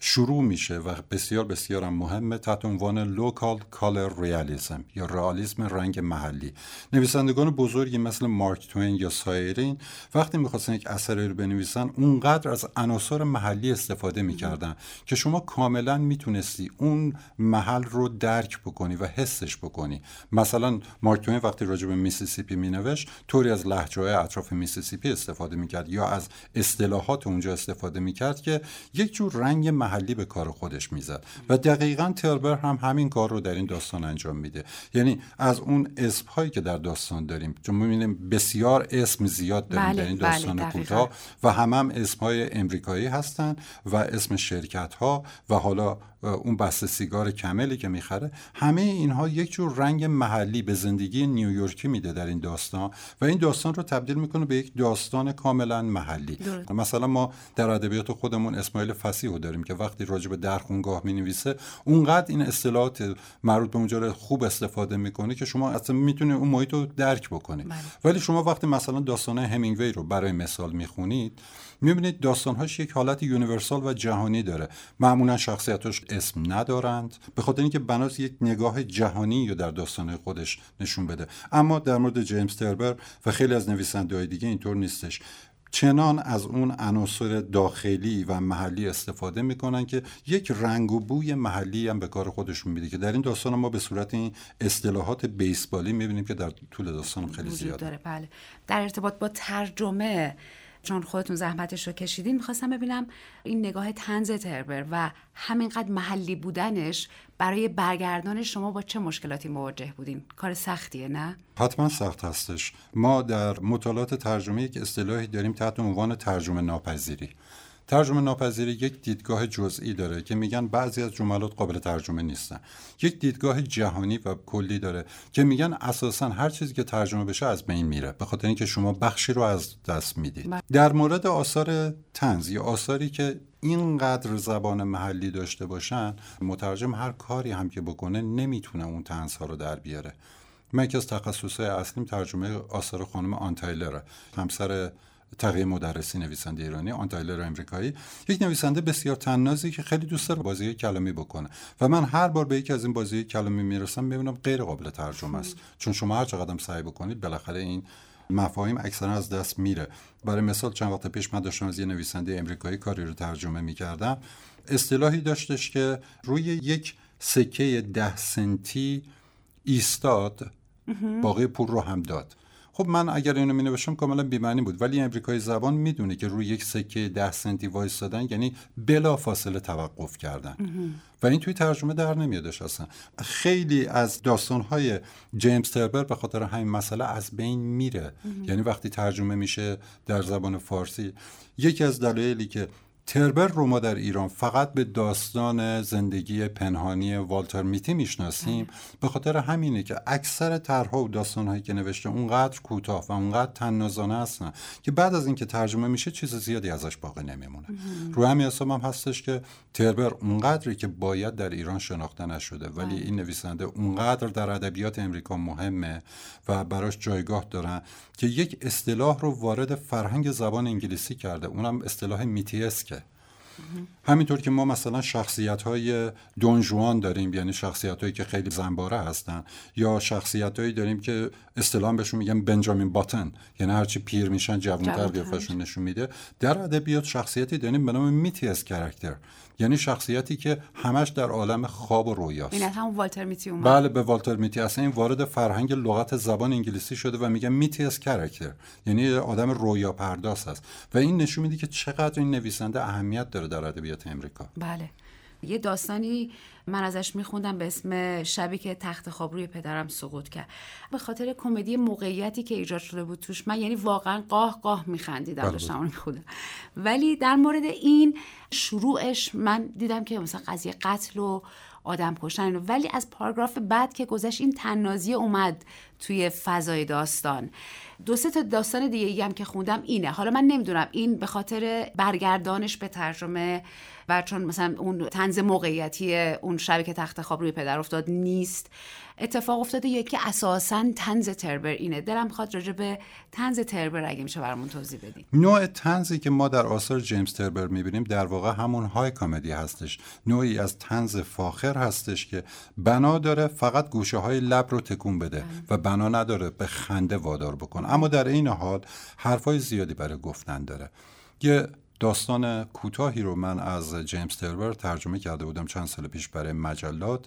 E: شروع میشه و بسیار بسیار مهمه تحت عنوان local color realism یا رئالیسم رنگ محلی. نویسندگان بزرگی مثل مارک توین یا سایرین وقتی می‌خواستن یک اثری رو بنویسن اونقدر از عناصر محلی استفاده می‌کردن که شما کاملا می‌تونستی اون محل رو درک بکنی و حسش بکنی. مثلا مارک توین وقتی راجع به میسیسیپی مینوشت طوری از لهجه اطراف میسیسیپی استفاده می‌کرد یا از اصطلاحات اونجا استفاده می‌کرد که یک جور رنگ محلی به کار خودش می‌زد. و دقیقا تربر هم همین کار رو در این داستان انجام میده. یعنی از اون اسم هایی که در داستان داریم چون می‌بینیم بسیار اسم زیاد داریم
A: بله،
E: در این
A: بله،
E: داستان کوتاه و هم هم اسم های امریکایی هستن و اسم شرکت ها و حالا اون بسته سیگار کملی که می‌خره همه اینها یک جور رنگ محلی به زندگی نیویورکی میده در این داستان و این داستان رو تبدیل می‌کنه به یک داستان کاملا محلی. مثلا ما در ادبیات خودمون اسماعیل فسیحو داریم که وقتی راجع به درخونگاه می نویسه اونقدر این اصطلاحات مربوط به اونجا خوب استفاده می‌کنه که شما اصلا می‌تونید اون محیط رو درک بکنید بله. ولی شما وقتی مثلا داستان همینگوی رو برای مثال می‌خونید می‌بینید داستانهاش یک حالت یونیورسال و جهانی داره. معمولا شخصیتش اسم ندارند. به خاطر اینکه بناس یک نگاه جهانی رو در داستان خودش نشون بده. اما در مورد جیمز تربر و خیلی از نویسنده دیگه اینطور نیستش. چنان از اون عناصر داخلی و محلی استفاده می‌کنن که یک رنگ و بوی محلی هم به کار خودشون میده که در این داستان ما به صورت این اصطلاحات بیسبالی می‌بینیم که در طول داستان خیلی زیاده.
A: داره. بله. در ارتباط با ترجمه چون خودتون زحمتش رو کشیدین می‌خواستم ببینم این نگاه تنز تربر و همینقدر محلی بودنش برای برگردان شما با چه مشکلاتی مواجه بودین؟ کار سختیه نه؟
E: حتما سخت هستش. ما در مطالعات ترجمه یک اصطلاحی داریم تحت عنوان ترجمه ناپذیری. ترجمه ناپذیری یک دیدگاه جزئی داره که میگن بعضی از جملات قابل ترجمه نیستن. یک دیدگاه جهانی و کلی داره که میگن اساسا هر چیزی که ترجمه بشه از بین میره به خاطر اینکه شما بخشی رو از دست می‌دید. بله. در مورد آثار تنز یا آثاری که اینقدر زبان محلی داشته باشن مترجم هر کاری هم که بکنه نمی‌تونه اون تنزها رو در بیاره. من یکی از تخصصهای اصلیم ترجمه آثار خانم آنتایلره همسر تقیه مدرسی نویسنده ایرانی آنتایلر امریکایی. یک نویسنده بسیار تنازی که خیلی دوست داره بازی کلامی بکنه. و من هر بار به یکی از این بازی کلامی می‌رسم می‌بینم غیر قابل ترجمه است. چون شما هر چقدر سعی بکنید بالاخره این مفاهیم اکثرا از دست میره. برای مثال چند وقت پیش من داشتم از یه نویسنده امریکایی کاری رو ترجمه می‌کردم. اصطلاحی داشتش که روی یک سکه ده سنتی ایستاد باقی پول رو هم داد. خب من اگر اینو می نوشتم کاملا بی‌معنی بود. ولی امریکای زبان می‌دونه که روی یک سکه ده سنتی وایستادن یعنی بلا فاصله توقف کردن. و این توی ترجمه در نمیادش اصلا. خیلی از داستانهای جیمز تربر به خاطر همین مسئله از بین میره. یعنی وقتی ترجمه میشه در زبان فارسی یکی از دلایلی که تربر رو ما در ایران فقط به داستان زندگی پنهانی والتر میتی می‌شناسیم. به خاطر همینه که اکثر طرحها و داستانهایی که نوشته اونقدر کوتاه و اونقدر تنازانه هستن که بعد از اینکه ترجمه میشه چیز زیادی ازش باقی نمیمونه. رو همین حساب هم هستش که تربر اونقدری که باید در ایران شناخته نشده ولی این نویسنده اونقدر در ادبیات امریکا مهمه و براش جایگاه دارن که یک اصطلاح رو وارد فرهنگ زبان انگلیسی کرده. اونم اصطلاح میتیسکه همینطور که ما مثلا شخصیت های دونجوان داریم یعنی شخصیت هایی که خیلی زنباره هستن یا شخصیت هایی داریم که اصطلاح بهشون میگن بنجامین باتن یعنی هرچی پیر میشن جوانتر قیافشون نشون میده. در ادبیات شخصیتی داریم به نام میتی از کرکتر یعنی شخصیتی که همش در عالم خواب و رویاست.
A: این هم والتر میتی اومد.
E: بله به والتر میتی. اصلا این وارد فرهنگ لغت زبان انگلیسی شده و میگن میتی از کرکتر یعنی آدم رویا پرداز هست. و این نشون میده که چقدر این نویسنده اهمیت داره. در ادبیات امریکا.
A: بله. یه داستانی من ازش میخوندم به اسم شبی که تخت خواب روی پدرم سقوط کرد. به خاطر کمدی موقعیتی که ایجاد شده بود توش من یعنی واقعا قاه قاه میخندیدم بله. داشتم اون میخوندم. ولی در مورد این شروعش من دیدم که مثلا قضیه قتل و آدم کشتن ولی از پاراگراف بعد که گذشت این تنازی اومد توی فضای داستان. دو سه تا داستان دیگه هم که خوندم اینه. حالا من نمی‌دونم این به خاطر برگردانش به ترجمه و چون مثلا اون تنز موقعیتی اون شبی که تخت خواب روی پدر افتاد نیست. اتفاق افتاده یکی اساسا تنز تربر اینه. دلم می‌خواد راجع به تنز تربر اگه میشه برامون توضیح بدیم
E: نوع تنزی که ما در آثار جیمز تربر می‌بینیم در واقع همون های کمدی هستش. نوعی از تنز فاخر هستش که بنا داره فقط گوشه های لب رو تکون بده. و بنا نداره به خنده وادار بکنه اما در این حال حرفای زیادی برای گفتن داره. یه داستان کوتاهی رو من از جیمز تربر ترجمه کرده بودم چند سال پیش برای مجلات.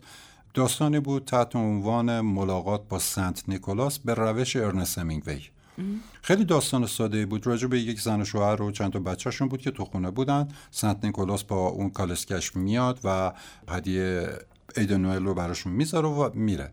E: داستانی بود تحت عنوان ملاقات با سنت نیکولاس به روش ارنست همینگوی. خیلی داستان ساده بود. راجع به یک زن و شوهر و چند تا بچهشون بود که تو خونه بودن. سنت نیکولاس با اون کالسکش میاد و هدیه عید نوئل رو براشون می‌ذاره و میره.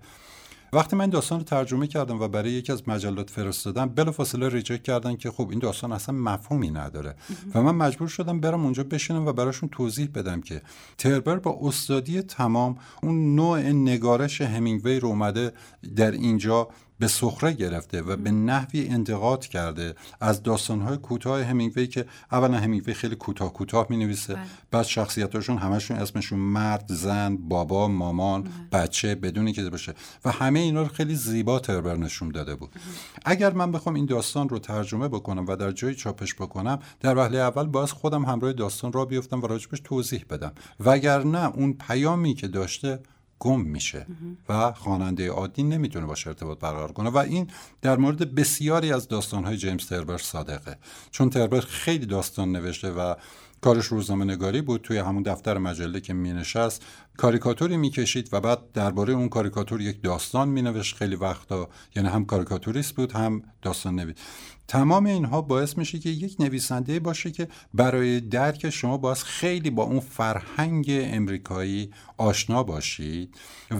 E: وقتی من داستان رو ترجمه کردم و برای یکی از مجلات فرستادم بلافاصله reject کردن که خب این داستان اصلا مفهومی نداره. و من مجبور شدم برم اونجا بشینم و براشون توضیح بدم که تربر با استادی تمام اون نوع نگارش همینگوی رو اومده در اینجا به سخره گرفته و به نحوی انتقاد کرده از داستانهای کوتاه همینگوی که اولا همینگوی خیلی کوتاه کوتاه می نویسه بله. بعد شخصیتاشون همشون اسمشون مرد زن بابا مامان بله. بچه بدونی که باشه و همه اینا رو خیلی زیبا تربر نشون داده بود اگر من بخوام این داستان رو ترجمه بکنم و در جایی چاپش بکنم در وهله اول باز خودم همراه داستان را بیفتم و راجبش توضیح بدم وگرنه اون پیامی که داشته گم میشه و خواننده عادی نمی‌تونه باشه ارتباط برقرار کنه. و این در مورد بسیاری از داستانهای جیمز تربر صادقه. چون تربر خیلی داستان نوشته و کارش روزنامه نگاری بود توی همون دفتر مجله که می نشست کاریکاتوری می‌کشید و بعد درباره اون کاریکاتور یک داستان می نوشت خیلی وقتا یعنی هم کاریکاتوریست بود هم داستان نوید تمام اینها باعث میشه که یک نویسنده باشه که برای درک شما باز خیلی با اون فرهنگ امریکایی آشنا باشید.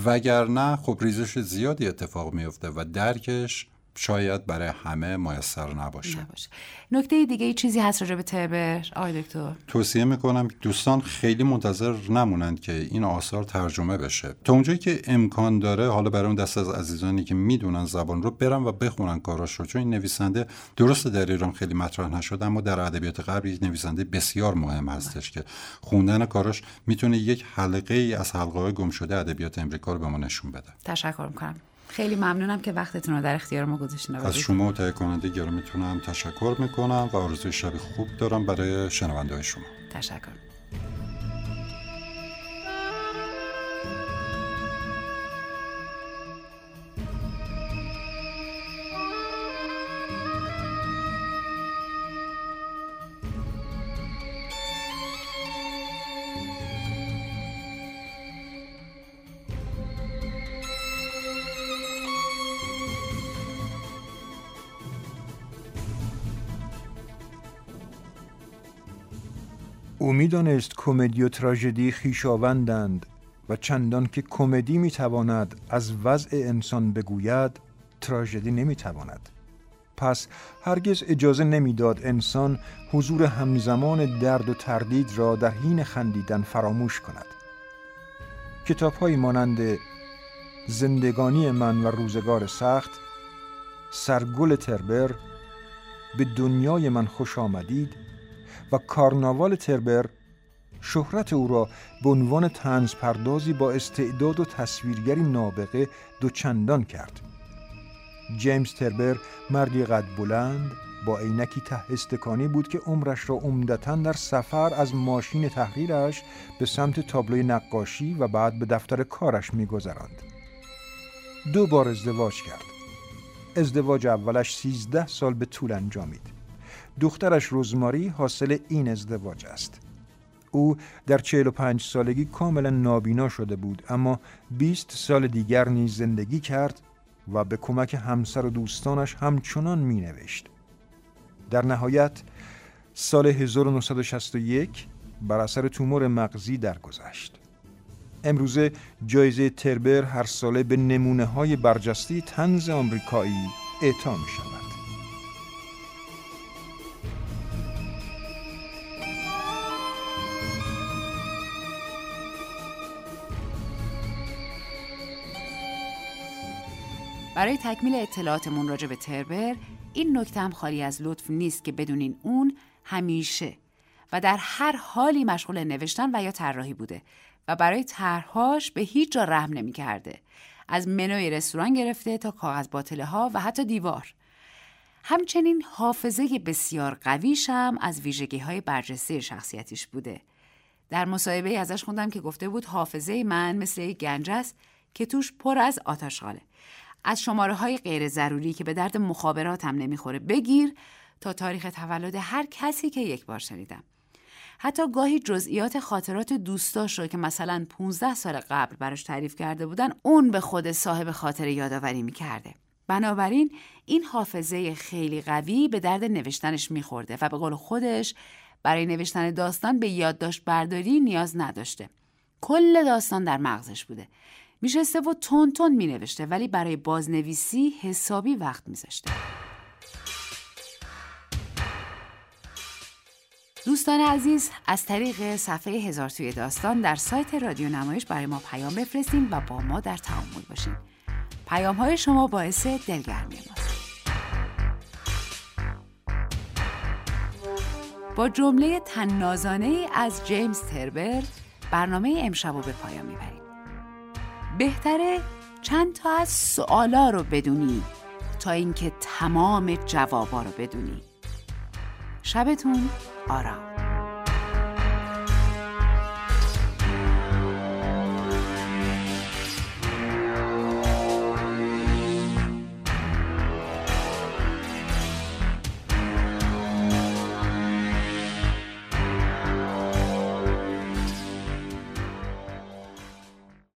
E: وگرنه خب ریزش زیادی اتفاق میفته و درکش شاید برای همه میسر نباشه. نباشه.
A: نکته دیگه ای چیزی هست راجع به تبر؟ آقای دکتر.
E: توصیه می‌کنم دوستان خیلی منتظر نمونند که این آثار ترجمه بشه. تا اونجایی که امکان داره حالا برای اون دست از عزیزانی که می‌دونن زبان رو برن و بخونن کاراش رو چون این نویسنده درست در ایران خیلی مطرح نشده اما در ادبیات غرب یک نویسنده بسیار مهم هستش که خوندن کاراش می‌تونه یک حلقه ای از حلقه های گم شده ادبیات امریکا رو به ما نشون بده.
A: تشکر می‌کنم. خیلی ممنونم که وقتتون رو در اختیار ما گذاشتین.
E: از شما تهیه کننده گرامیتونم تشکر می‌کنم و آرزوی شب خوب دارم برای شنونده شما.
A: تشکر.
B: او می‌دانست کمدی و تراژدی خیشاوندند و چندان که کمدی می‌تواند از وضع انسان بگوید تراژدی نمی‌تواند. پس هرگز اجازه نمی‌داد انسان حضور همزمان درد و تردید را در حین خندیدن فراموش کند. کتاب های مانند زندگانی من و روزگار سخت سرگل تربر به دنیای من خوش آمدید و کارناوال تربر شهرت او را به عنوان تنز پردازی با استعداد و تصویرگری نابغه دوچندان کرد جیمز تربر مردی قد بلند با عینکی ته استکانی بود که عمرش را عمدتا در سفر از ماشین تحریرش به سمت تابلوی نقاشی و بعد به دفتر کارش میگذراند. دو بار ازدواج کرد. ازدواج اولش 13 سال به طول انجامید. دخترش روزماری حاصل این ازدواج است. او در 45 سالگی کاملا نابینا شده بود اما 20 سال دیگر نیز زندگی کرد و به کمک همسر و دوستانش همچنان می نوشت. در نهایت سال 1961 بر اثر تومور مغزی درگذشت. امروزه جایزه تربر هر ساله به نمونه های برجسته تنز آمریکایی اعطا می شود.
A: برای تکمیل اطلاعاتمون راجع به تربر این نکته هم خالی از لطف نیست که بدونین اون همیشه و در هر حالی مشغول نوشتن و یا طراحی بوده و برای طرحهاش به هیچ جا رحم نمی کرده. از منوی رستوران گرفته تا کاغذ باطله ها و حتی دیوار. همچنین حافظه بسیار قویش هم از ویژگی های برجسته شخصیتیش بوده. در مصاحبه ازش خوندم که گفته بود حافظه من مثل یک گنج است که توش پر از آتشغاله. از شماره های غیر ضروری که به درد مخابراتم نمی‌خوره بگیر تا تاریخ تولد هر کسی که یک بار شنیدم. حتی گاهی جزئیات خاطرات دوستاش رو که مثلا 15 سال قبل براش تعریف کرده بودن اون به خود صاحب خاطر یادآوری می‌کرده. بنابراین این حافظه خیلی قوی به درد نوشتنش میخورده و به قول خودش برای نوشتن داستان به یادداشت برداری نیاز نداشته. کل داستان در مغزش بوده. میشسته و تون تون مینوشته ولی برای بازنویسی حسابی وقت میذاشته. دوستان عزیز از طریق صفحه هزار توی داستان در سایت رادیو نمایش برای ما پیام بفرستین و با ما در تعامل باشین. پیام های شما باعث دلگرمی ماست با جمله تنازانه از جیمز تربر برنامه امشب رو به پایان می‌بریم. بهتره چند تا از سوالا رو بدونی تا اینکه تمام جوابا رو بدونی. شبتون آرام.